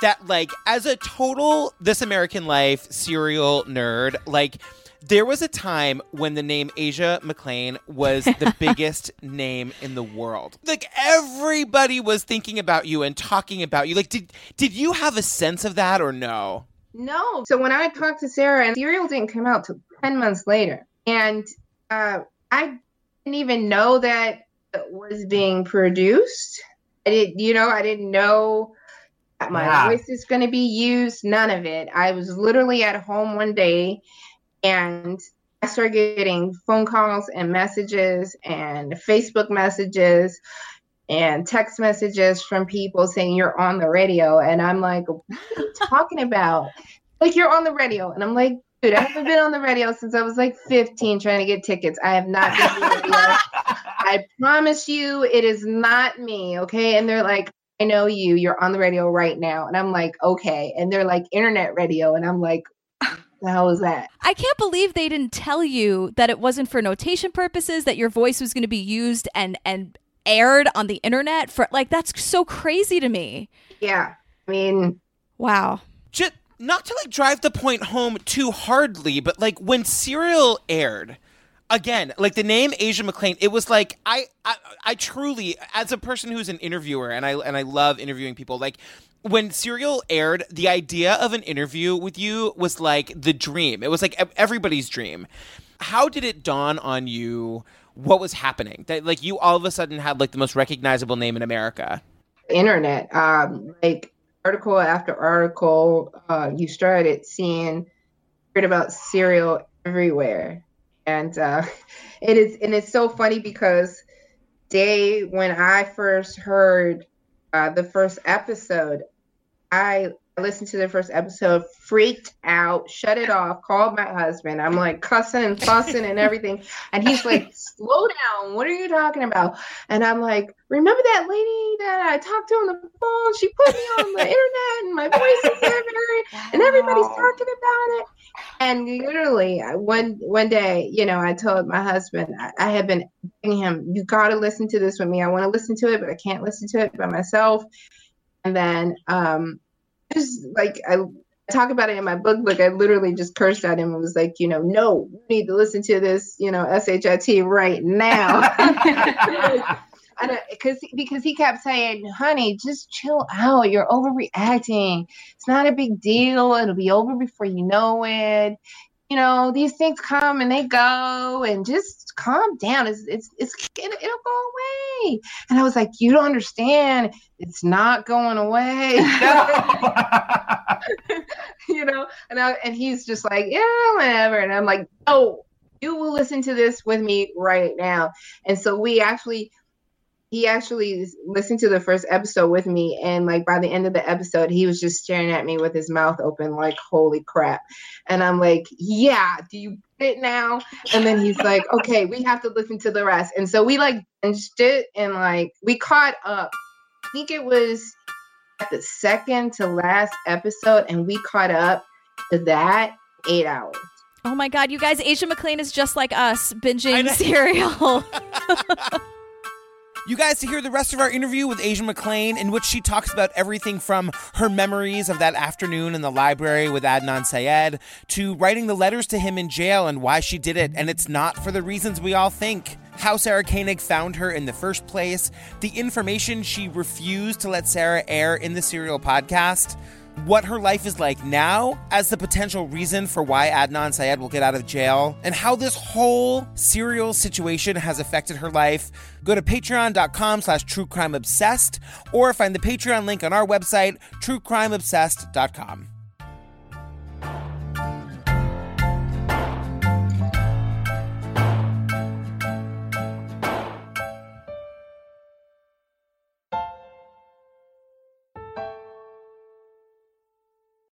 Speaker 30: that,
Speaker 1: like, as a total This American Life Serial nerd, like, there was a time when the name Asia McClain was the biggest name in the world. Like everybody was thinking about you and talking about you. Like, did did you have a sense of that or no?
Speaker 31: No. So when I talked to Sarah, and Serial didn't come out till 10 months later. And uh, I didn't even know that it was being produced. I didn't, you know, I didn't know that my
Speaker 32: Yeah.
Speaker 31: voice is going to be used. None of it. I was literally at home one day and I started getting phone calls and messages and Facebook messages and text messages from people saying you're on the radio and i'm like what are you talking about like you're on the radio and i'm like dude i haven't been on the radio since i was like 15 trying to get tickets i have not been on the radio i promise you it is not me okay and they're like i know you you're on the radio right now and i'm like okay and they're like internet radio and i'm like what the hell is that
Speaker 33: I can't believe they didn't tell you that it wasn't for notation purposes, that your voice was going to be used and and aired on the internet for like that's so crazy to me.
Speaker 31: Yeah. I mean,
Speaker 33: wow.
Speaker 1: Just not to like drive the point home too hardly, but like when Serial aired, again, like the name Asia McClain, it was like I, I I truly as a person who's an interviewer and I and I love interviewing people, like when Serial aired, the idea of an interview with you was like the dream. It was like everybody's dream. How did it dawn on you what was happening? That like you all of a sudden had like the most recognizable name in America.
Speaker 31: internet um like article after article uh you started seeing heard about Serial everywhere and uh it is and it's so funny because day when i first heard uh the first episode i listened to the first episode freaked out shut it off called my husband. I'm like cussing and fussing and everything. And he's like slow down. What are you talking about? And i'm like remember that lady that i talked to on the phone? She put me on the internet and my voice is everywhere and everybody's talking about it. And literally one one day you know i told my husband i, I had been begging him you got to listen to this with me. I want to listen to it but i can't listen to it by myself. And then um just like I talk about it in my book book, I literally just cursed at him and was like, you know, no, you need to listen to this, you know, SHIT right now. because because he kept saying, "Honey, just chill out. You're overreacting. It's not a big deal. It'll be over before you know it. You know, these things come and they go, and just calm down. It's it's it's it'll, it'll go away." And I was like, "You don't understand. It's not going away." you know, and I, and he's just like, "Yeah, whatever." And I'm like, "No." You will listen to this with me right now. And so we actually he actually listened to the first episode with me and like by the end of the episode he was just staring at me with his mouth open like holy crap. And i'm like yeah do you get it now? And then he's like okay we have to listen to the rest. And so we like binged it and like we caught up. I think it was at the second to last episode and we caught up to that eight hours.
Speaker 33: Oh my god, you guys, Asia McClain is just like us, binging Serial.
Speaker 1: You guys to hear the rest of our interview with Asia McClain, in which she talks about everything from her memories of that afternoon in the library with Adnan Syed to writing the letters to him in jail and why she did it, and it's not for the reasons we all think. How Sarah Koenig found her in the first place, the information she refused to let Sarah air in the Serial podcast, what her life is like now as the potential reason for why Adnan Syed will get out of jail, and how this whole Serial situation has affected her life, go to patreon.com slash truecrimeobsessed or find the Patreon link on our website, truecrimeobsessed.com.